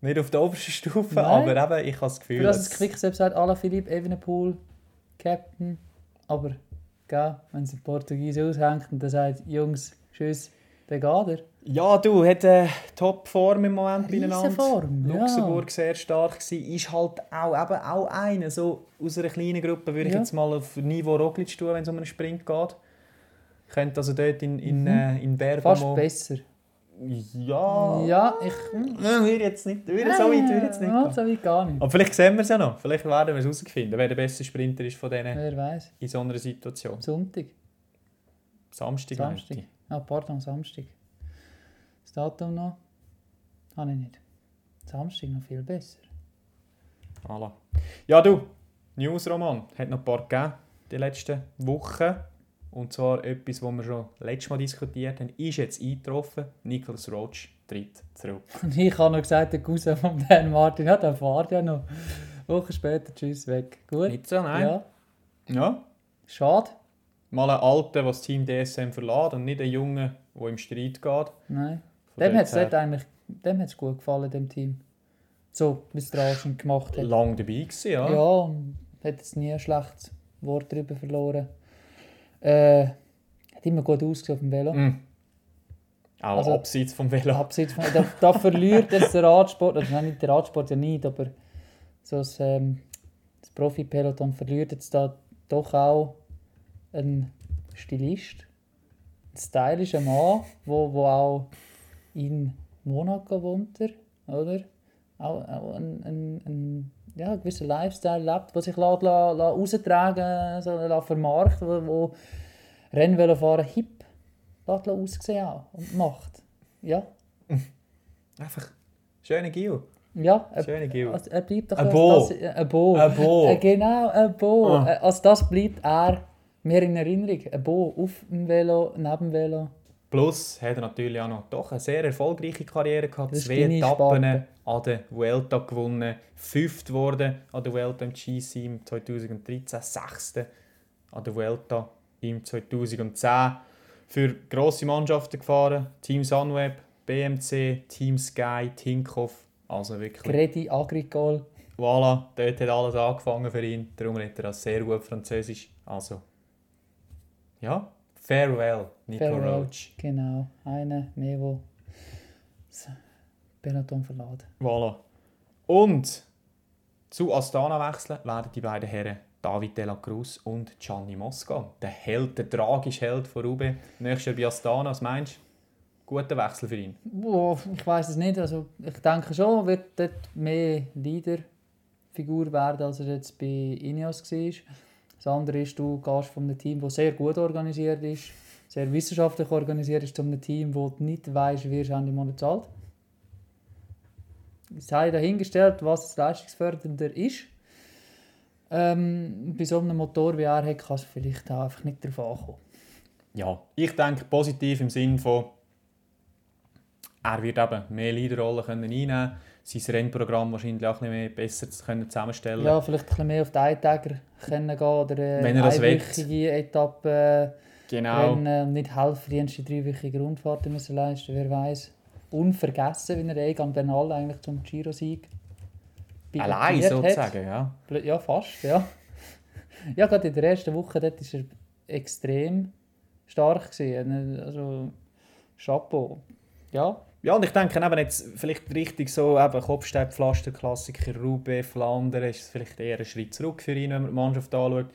Speaker 2: Nicht auf der obersten Stufe,
Speaker 3: Nein.
Speaker 2: aber eben, ich habe das Gefühl,
Speaker 3: Für das es
Speaker 2: dass-
Speaker 3: Quickstep sagt, Alain Philippe, Evenepoel, Captain. Aber, gell, wenn es in Portugies aushängt und der sagt, Jungs, tschüss, dann geht er.
Speaker 2: Ja, du, hat eine Top-Form im Moment
Speaker 3: Riesenform, ja.
Speaker 2: Luxemburg sehr stark gewesen. Ist halt auch, eben auch einer, so aus einer kleinen Gruppe, würde ich
Speaker 3: Ja.
Speaker 2: jetzt mal auf Niveau Roglic tun, wenn es um einen Sprint geht. Könnte also dort in, in, äh, in Bergamo...
Speaker 3: Mhm. Fast besser.
Speaker 2: Ja...
Speaker 3: Ja, ich...
Speaker 2: Ja, würde jetzt nicht, würde so weit würde jetzt nicht
Speaker 3: Ja, so weit gar nicht.
Speaker 2: Aber vielleicht sehen wir es ja noch. Vielleicht werden wir es herausfinden, wer der beste Sprinter ist von denen
Speaker 3: Wer weiß.
Speaker 2: in so einer Situation.
Speaker 3: Sonntag.
Speaker 2: Samstag,
Speaker 3: Samstag.
Speaker 2: Samstag.
Speaker 3: Ah, pardon, Samstag. Das Datum noch? Habe ich nicht. Samstag noch viel besser.
Speaker 2: Voilà. Ja, du, News-Roman hat noch ein paar gegeben die letzten Wochen. Und zwar etwas, was wir schon letztes Mal diskutiert haben, ist jetzt eingetroffen. Nicholas Roach tritt zurück.
Speaker 3: Und ich habe noch gesagt, der Cousin von Dan Martin, ja, der fährt ja noch. Wochen später, tschüss, weg. Gut.
Speaker 2: Nicht so, nein.
Speaker 3: Ja,
Speaker 2: Ja.
Speaker 3: schade.
Speaker 2: Mal ein Alter, der das Team DSM verlässt und nicht ein Junge, der im Streit geht.
Speaker 3: Nein. Dem hat es eigentlich dem hat's gut gefallen, dem Team. So, wie es der Arschen gemacht hat.
Speaker 2: lang dabei gewesen, ja.
Speaker 3: Ja, und hat jetzt nie ein schlechtes Wort darüber verloren. Äh, hat immer gut ausgesehen auf dem Velo.
Speaker 2: Mm. Auch
Speaker 3: Also-
Speaker 2: abseits vom Velo.
Speaker 3: Abseits von, da, da verliert jetzt der Radsport, also nein, nicht der Radsport ja nicht, aber so das, ähm, das Profi-Peloton verliert jetzt da doch auch ein Stilist, ein stylischer Mann, wo, wo auch in Monaco wohnt, er, oder? Auch, auch ein, ein, ein ja, gewisser Lifestyle lebt, der sich lässt, lässt, lässt raustragen so, lässt vermarkten, wo, wo Rennvelofahren hip lässt aussehen auch und macht. Ja,
Speaker 2: Einfach schöne Gil.
Speaker 3: Ja, er,
Speaker 2: Schöne Gil.
Speaker 3: also er bleibt doch
Speaker 2: Ein Bo.
Speaker 3: Ein Bo.
Speaker 2: Ein Bo.
Speaker 3: Äh, genau, ein Bo.
Speaker 2: Ah.
Speaker 3: Äh, Als das bleibt er mir in Erinnerung. Ein Bo auf dem Velo, neben dem Velo.
Speaker 2: Plus hat er natürlich auch noch doch eine sehr erfolgreiche Karriere gehabt. Zwei Etappen an der Vuelta gewonnen. Fünft wurde an der Vuelta im GC im 2013. Sechste an der Vuelta im 2010. Für grosse Mannschaften gefahren. Team Sunweb, BMC, Team Sky, Tinkoff. Also wirklich,
Speaker 3: Credit Agricole.
Speaker 2: voilà, dort hat alles angefangen für ihn. Darum redet er das sehr gut Französisch. Also, ja, farewell, Nico
Speaker 3: Farewell.
Speaker 2: Roach.
Speaker 3: Genau, einer mehr, der das Peloton verlässt.
Speaker 2: Voilà. Und zu Astana wechseln werden die beiden Herren David de la Cruz und Gianni Mosca. Der Held, der tragische Held von Rube. Nächstes Jahr bei Astana, was meinst du? Guter Wechsel für ihn.
Speaker 3: Boah, ich weiß es nicht. Also, ich denke schon, wird dort mehr Leaderfigur werden, als er jetzt bei Ineos war. Das andere ist, du gehst von einem Team, das sehr gut organisiert ist, sehr wissenschaftlich organisiert ist, zu einem Team, wo du nicht weißt, wie es Ende Monat zahlt. Es sei dahingestellt, was leistungsfördernder ist. Ähm, bei so einem Motor wie er hat, kann es vielleicht auch einfach nicht darauf ankommen.
Speaker 2: Ja, ich denke positiv im Sinn von, er wird eben mehr Leaderrollen können einnehmen sein Rennprogramm wahrscheinlich auch ein bisschen mehr besser zu können zusammenstellen
Speaker 3: Ja, vielleicht ein bisschen mehr auf die Eintäger können gehen oder äh,
Speaker 2: Wenn er das
Speaker 3: einwöchige Etappen
Speaker 2: Genau.
Speaker 3: rennen und nicht helferdienste dreiwöchige Grundfahrten müssen leisten, wer weiß. Unvergessen, wie er Egan Bernal eigentlich zum Giro-Sieg
Speaker 2: Allein
Speaker 3: hat.
Speaker 2: sozusagen, ja.
Speaker 3: Ja, fast, ja. ja, gerade in der ersten Woche dort war er extrem stark. Gewesen. Also, Chapeau. Ja,
Speaker 2: Ja, und ich denke eben jetzt vielleicht richtig so eben Kopfsteinpflaster, Klassiker, Roubaix, Flandern, ist vielleicht eher ein Schritt zurück für ihn, wenn man die Mannschaft anschaut.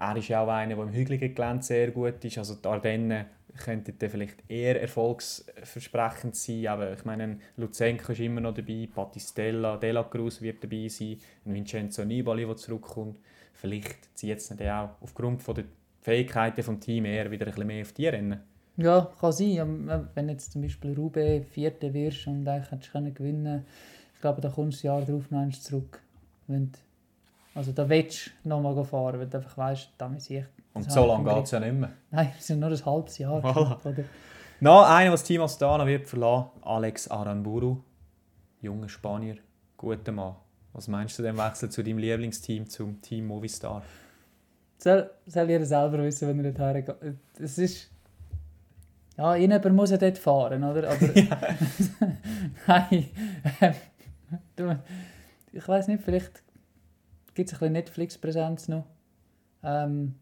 Speaker 2: Er ist ja auch einer, der im hügeligen Gelände sehr gut ist. Also die Ardennen könnten dann vielleicht eher erfolgsversprechend sein. Aber ich meine, Luzenko ist immer noch dabei, Battistella, De La Cruz wird dabei sein, Vincenzo Nibali, der zurückkommt. Vielleicht zieht es dann auch aufgrund der Fähigkeiten des Teams eher wieder ein bisschen mehr auf die Rennen.
Speaker 3: Ja, kann sein. Ja, Wenn jetzt zum Beispiel Roubaix Vierter wirst und eigentlich hättest du können gewinnen ich glaube, da kommst du ein Jahr darauf noch einmal zurück. Wenn also da willst du noch mal fahren, weil du einfach weißt, da ist ich.
Speaker 2: Und so lange geht es ja nicht mehr.
Speaker 3: Nein, es sind nur ein halbes Jahr.
Speaker 2: Voilà.
Speaker 3: Oder?
Speaker 2: Noch einer, der das Team Astana wird verlassen, Alex Aranburu. Junger Spanier, guter Mann. Was meinst du dem Wechsel zu deinem Lieblingsteam, zum Team Movistar?
Speaker 3: Soll, soll jeder selber wissen, wenn er nicht hergeht. Es ist... Ja, jemand muss ja dort fahren, oder? Aber... Nein. ähm, du, ich weiß nicht, vielleicht gibt es ein bisschen Netflix-Präsenz noch. Ähm,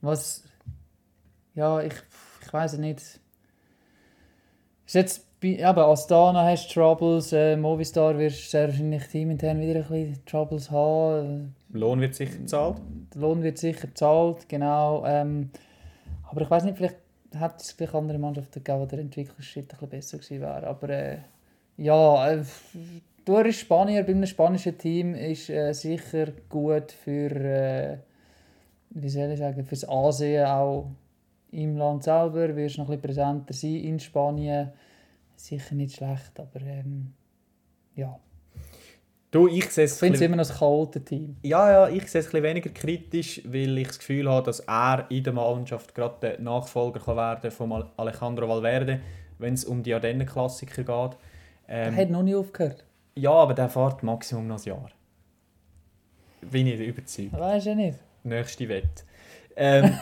Speaker 3: was... Ja, ich, ich weiß nicht. Ist jetzt bei eben Astana hast du Troubles, äh, Movistar wirst du sehr wahrscheinlich teamintern wieder ein bisschen Troubles haben.
Speaker 2: Lohn wird sicher gezahlt.
Speaker 3: Der Lohn wird sicher gezahlt, genau. Ähm, aber ich weiß nicht, vielleicht hätte es vielleicht andere Mannschaften gegeben, wo der Entwicklungsschritt ein bisschen besser gewesen wäre. Aber äh, ja, äh, du als Spanier bei einem spanischen Team ist äh, sicher gut für, äh, wie soll ich sagen, fürs Ansehen auch im Land selber. Wirst noch ein bisschen präsenter sein in Spanien. Sicher nicht schlecht, aber ähm, ja.
Speaker 2: Du, ich sehe
Speaker 3: Ich
Speaker 2: es
Speaker 3: finde immer noch ein kaltes Team.
Speaker 2: Ja, ja, ich sehe es ein weniger kritisch, weil ich das Gefühl habe, dass er in der Mannschaft gerade der Nachfolger kann werden von Al- Alejandro Valverde, wenn es um die Ardennen-Klassiker geht.
Speaker 3: Er
Speaker 2: Ähm,
Speaker 3: hat noch nie aufgehört.
Speaker 2: ja, aber der fährt Maximum noch ein Jahr. Bin ich überzeugt.
Speaker 3: Weiß ja nicht.
Speaker 2: Nächste Wette. Ähm,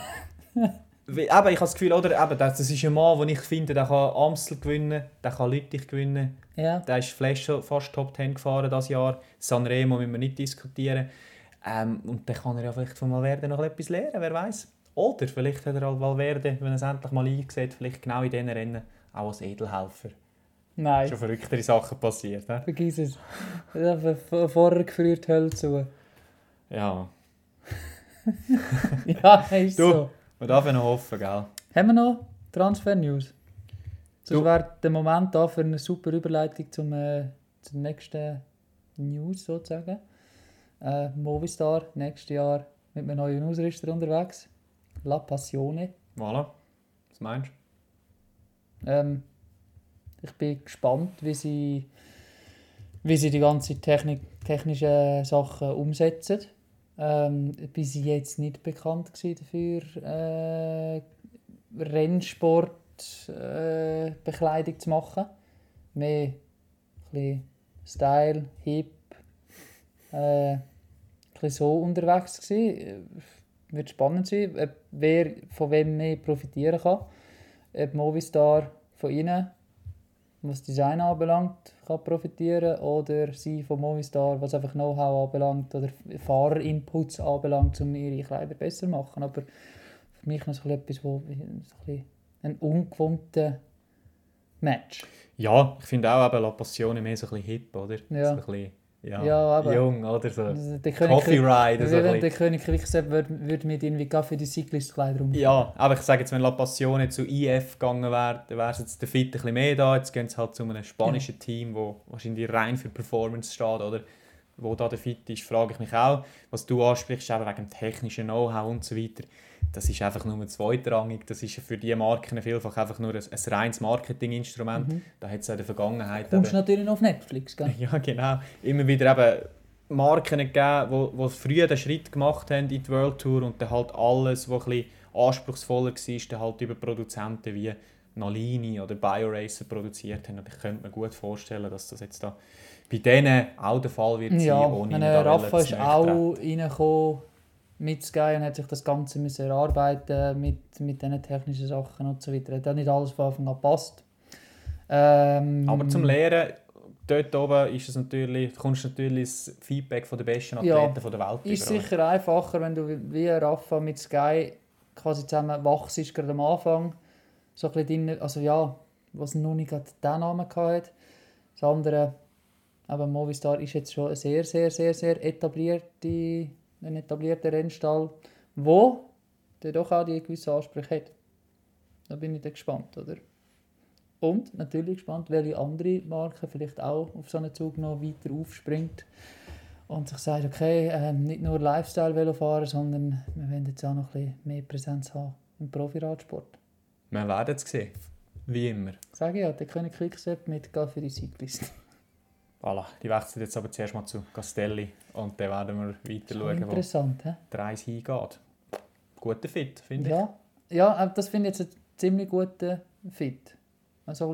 Speaker 2: eben, ich habe das Gefühl, oder, eben, das, das ist ein Mann, den ich finde, der kann Amstel gewinnen, der kann Lüttich gewinnen,
Speaker 3: Ja.
Speaker 2: der ist Flash fast Top 10 gefahren dieses Jahr. Sanremo müssen wir nicht diskutieren. Ähm, und dann kann er ja vielleicht von Valverde noch etwas lernen, wer weiß. Oder vielleicht hat er auch Valverde, wenn er es endlich mal eingesehen vielleicht genau in diesen Rennen auch als Edelhelfer.
Speaker 3: Nein.
Speaker 2: Schon verrücktere Sachen passiert. Ne?
Speaker 3: Vergiss es. Vorher gefriert die Hölle zu.
Speaker 2: Ja,
Speaker 3: Ja, ist
Speaker 2: Du.
Speaker 3: so.
Speaker 2: Man darf ja noch hoffen, gell?
Speaker 3: Haben wir noch Transfer-News? Das wäre der Moment da für eine super Überleitung zum, äh, zum nächsten News sozusagen. Äh, Movistar nächstes Jahr mit einem neuen Ausrüster unterwegs. La Passione.
Speaker 2: Voilà. Was meinst du?
Speaker 3: Ähm, ich bin gespannt, wie sie, wie sie die ganze Technik, technischen Sachen umsetzen. Ähm, bis jetzt nicht bekannt dafür, äh, Rennsport äh, zu machen. Mehr ein Style, Hip, äh, so unterwegs gewesen. Wird spannend sein, wer von wem mehr profitieren kann ob Movistar von ihnen, was Design anbelangt, kann profitieren oder sie von Movistar, was einfach Know-how anbelangt oder Fahrerinputs anbelangt, um ihre Kleider besser zu machen. Aber für mich noch so etwas, wo bisschen ein ungewohnter Match.
Speaker 2: Ja, ich finde auch eben La Passione mehr so ein bisschen hip, oder?
Speaker 3: Ja.
Speaker 2: So ein bisschen, ja,
Speaker 3: Ja, aber-
Speaker 2: jung, oder? So.
Speaker 3: Also, Der König,
Speaker 2: Coffee Ride, so
Speaker 3: der, der König Quickstep würde würd mit irgendwie für die Cyclist-Kleider um.
Speaker 2: Ja, aber ich sage jetzt, wenn La Passione zu IF gegangen wäre, dann wäre es jetzt der Fit ein bisschen mehr da. Jetzt gehen sie halt zu einem spanischen Team, wo wahrscheinlich rein für Performance steht, oder? Wo da der Fit ist, frage ich mich auch. Was du ansprichst, eben wegen dem technischen Know-how und so weiter, das ist einfach nur zweitrangig. Das ist für diese Marken vielfach einfach nur ein, ein reines Marketinginstrument.
Speaker 3: Mhm.
Speaker 2: Da hat es in der Vergangenheit...
Speaker 3: Kommst
Speaker 2: eben-
Speaker 3: natürlich noch auf Netflix, gell?
Speaker 2: Ja, genau. Immer wieder eben Marken gegeben, wo, wo früher den Schritt gemacht haben in die World Tour und dann halt alles, was ein bisschen anspruchsvoller war, dann halt über Produzenten wie Nalini oder BioRacer produziert haben. Und ich könnte mir gut vorstellen, dass das jetzt da bei denen auch der Fall wird sein,
Speaker 3: Ja,
Speaker 2: ohne ihnen da
Speaker 3: Rafa
Speaker 2: wollen
Speaker 3: ist auch reingekommen mit Sky und hat sich das Ganze müssen erarbeiten mit, mit diesen technischen Sachen und so weiter. Hat auch nicht alles von Anfang an gepasst. Ähm,
Speaker 2: Aber zum Lehren, dort oben ist es natürlich, kommst du natürlich das Feedback von den besten
Speaker 3: Ja,
Speaker 2: Athleten von der Welt
Speaker 3: ist
Speaker 2: über,
Speaker 3: sicher einfacher, wenn du wie Rafa mit Sky quasi zusammen wachst, gerade am Anfang. So ein bisschen drin, also ja, was noch nicht gerade den Namen hatte. Das andere, aber Movistar ist jetzt schon ein sehr, sehr, sehr, sehr etablierte, ein etablierter Rennstall, wo der doch auch die gewissen Ansprüche hat. Da bin ich dann gespannt, oder? Und natürlich gespannt, welche andere Marke vielleicht auch auf so einen Zug noch weiter aufspringt und sich sagt, okay, ähm, nicht nur Lifestyle-Velo fahren, sondern wir wollen jetzt auch noch ein bisschen mehr Präsenz haben im Profiradsport.
Speaker 2: Wir werden es sehen. Wie immer.
Speaker 3: Sage ich ja, der können Quickstep mitgehen für die Cyclisten.
Speaker 2: Voilà. Die wechseln jetzt aber zuerst mal zu Castelli und dann werden wir weiter schauen, wo
Speaker 3: Interessant, hä?
Speaker 2: die Reise hingeht. Guter Fit, finde ich.
Speaker 3: Ja, ja aber das finde ich jetzt einen ziemlich guten Fit. Also ein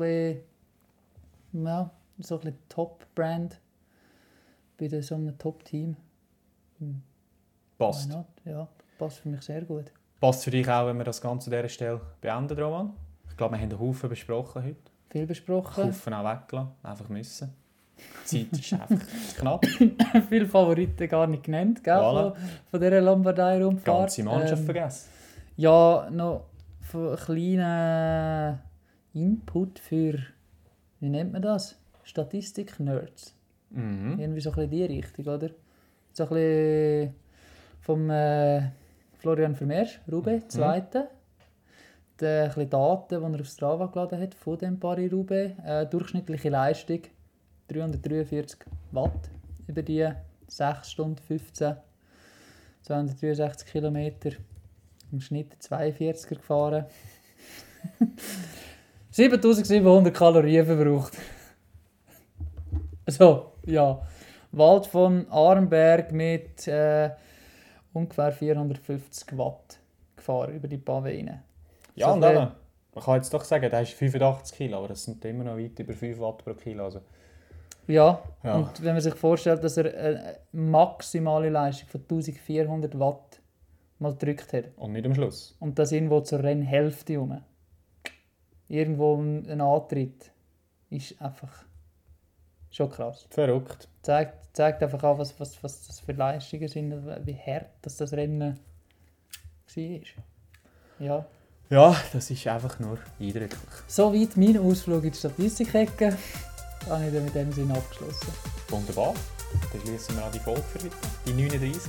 Speaker 3: bisschen, ja, so ein bisschen Top-Brand bei der- so einem Top-Team. Hm,
Speaker 2: Passt.
Speaker 3: Ja, passt für mich sehr gut.
Speaker 2: Passt für dich auch, wenn wir das Ganze an dieser Stelle beenden, Roman? Ich glaube, wir haben einen Haufen besprochen heute.
Speaker 3: Viel besprochen.
Speaker 2: Haufen auch weggelassen. Einfach müssen. Die Zeit ist einfach knapp.
Speaker 3: Viele Favoriten gar nicht genannt, gell?
Speaker 2: Voilà.
Speaker 3: Von, von dieser Lombardei-Rundfahrt.
Speaker 2: Ganze Mannschaft
Speaker 3: Ähm,
Speaker 2: vergessen.
Speaker 3: Ja, noch einen kleinen Input für, wie nennt man das? Statistik-Nerds.
Speaker 2: Mhm.
Speaker 3: Irgendwie so ein bisschen die Richtung, oder? So ein bisschen vom äh, Florian Vermeersch, Rube, Zweite. Die ein bisschen Daten, die er auf Strava geladen hat von dem Paris-Roubaix. Äh, durchschnittliche Leistung 343 Watt über die 6 Stunden 15, 263 Kilometer. Im Schnitt 42er gefahren. 7700 Kalorien verbraucht. So, ja. Wald von Arnberg mit äh, ungefähr 450 Watt gefahren über die Pavene.
Speaker 2: Ja,
Speaker 3: So
Speaker 2: und eben, man kann jetzt doch sagen, der ist 85 Kilo, aber das sind immer noch weit über 5 Watt pro Kilo. Also,
Speaker 3: Ja,
Speaker 2: Ja.
Speaker 3: und wenn man sich vorstellt, dass er eine maximale Leistung von 1400 Watt mal gedrückt hat
Speaker 2: und nicht am Schluss.
Speaker 3: und das irgendwo zur Rennhälfte rum, irgendwo ein Antritt, ist einfach schon krass.
Speaker 2: Verrückt.
Speaker 3: Zeigt, zeigt einfach auch, was, was, was das für Leistungen sind, wie hart dass das Rennen war. Ja.
Speaker 2: Ja, das ist einfach nur eindrücklich.
Speaker 3: Soweit mein Ausflug in die Statistikecke. Da habe ich dann mit dem Sinn abgeschlossen.
Speaker 2: Wunderbar. Dann schließen wir an die Folge für heute. Die 39.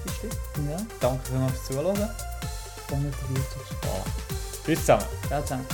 Speaker 3: Ja,
Speaker 2: Danke fürs Zuhören.
Speaker 3: 45.
Speaker 2: Voilà. Tschüss zusammen.
Speaker 3: Ciao zusammen.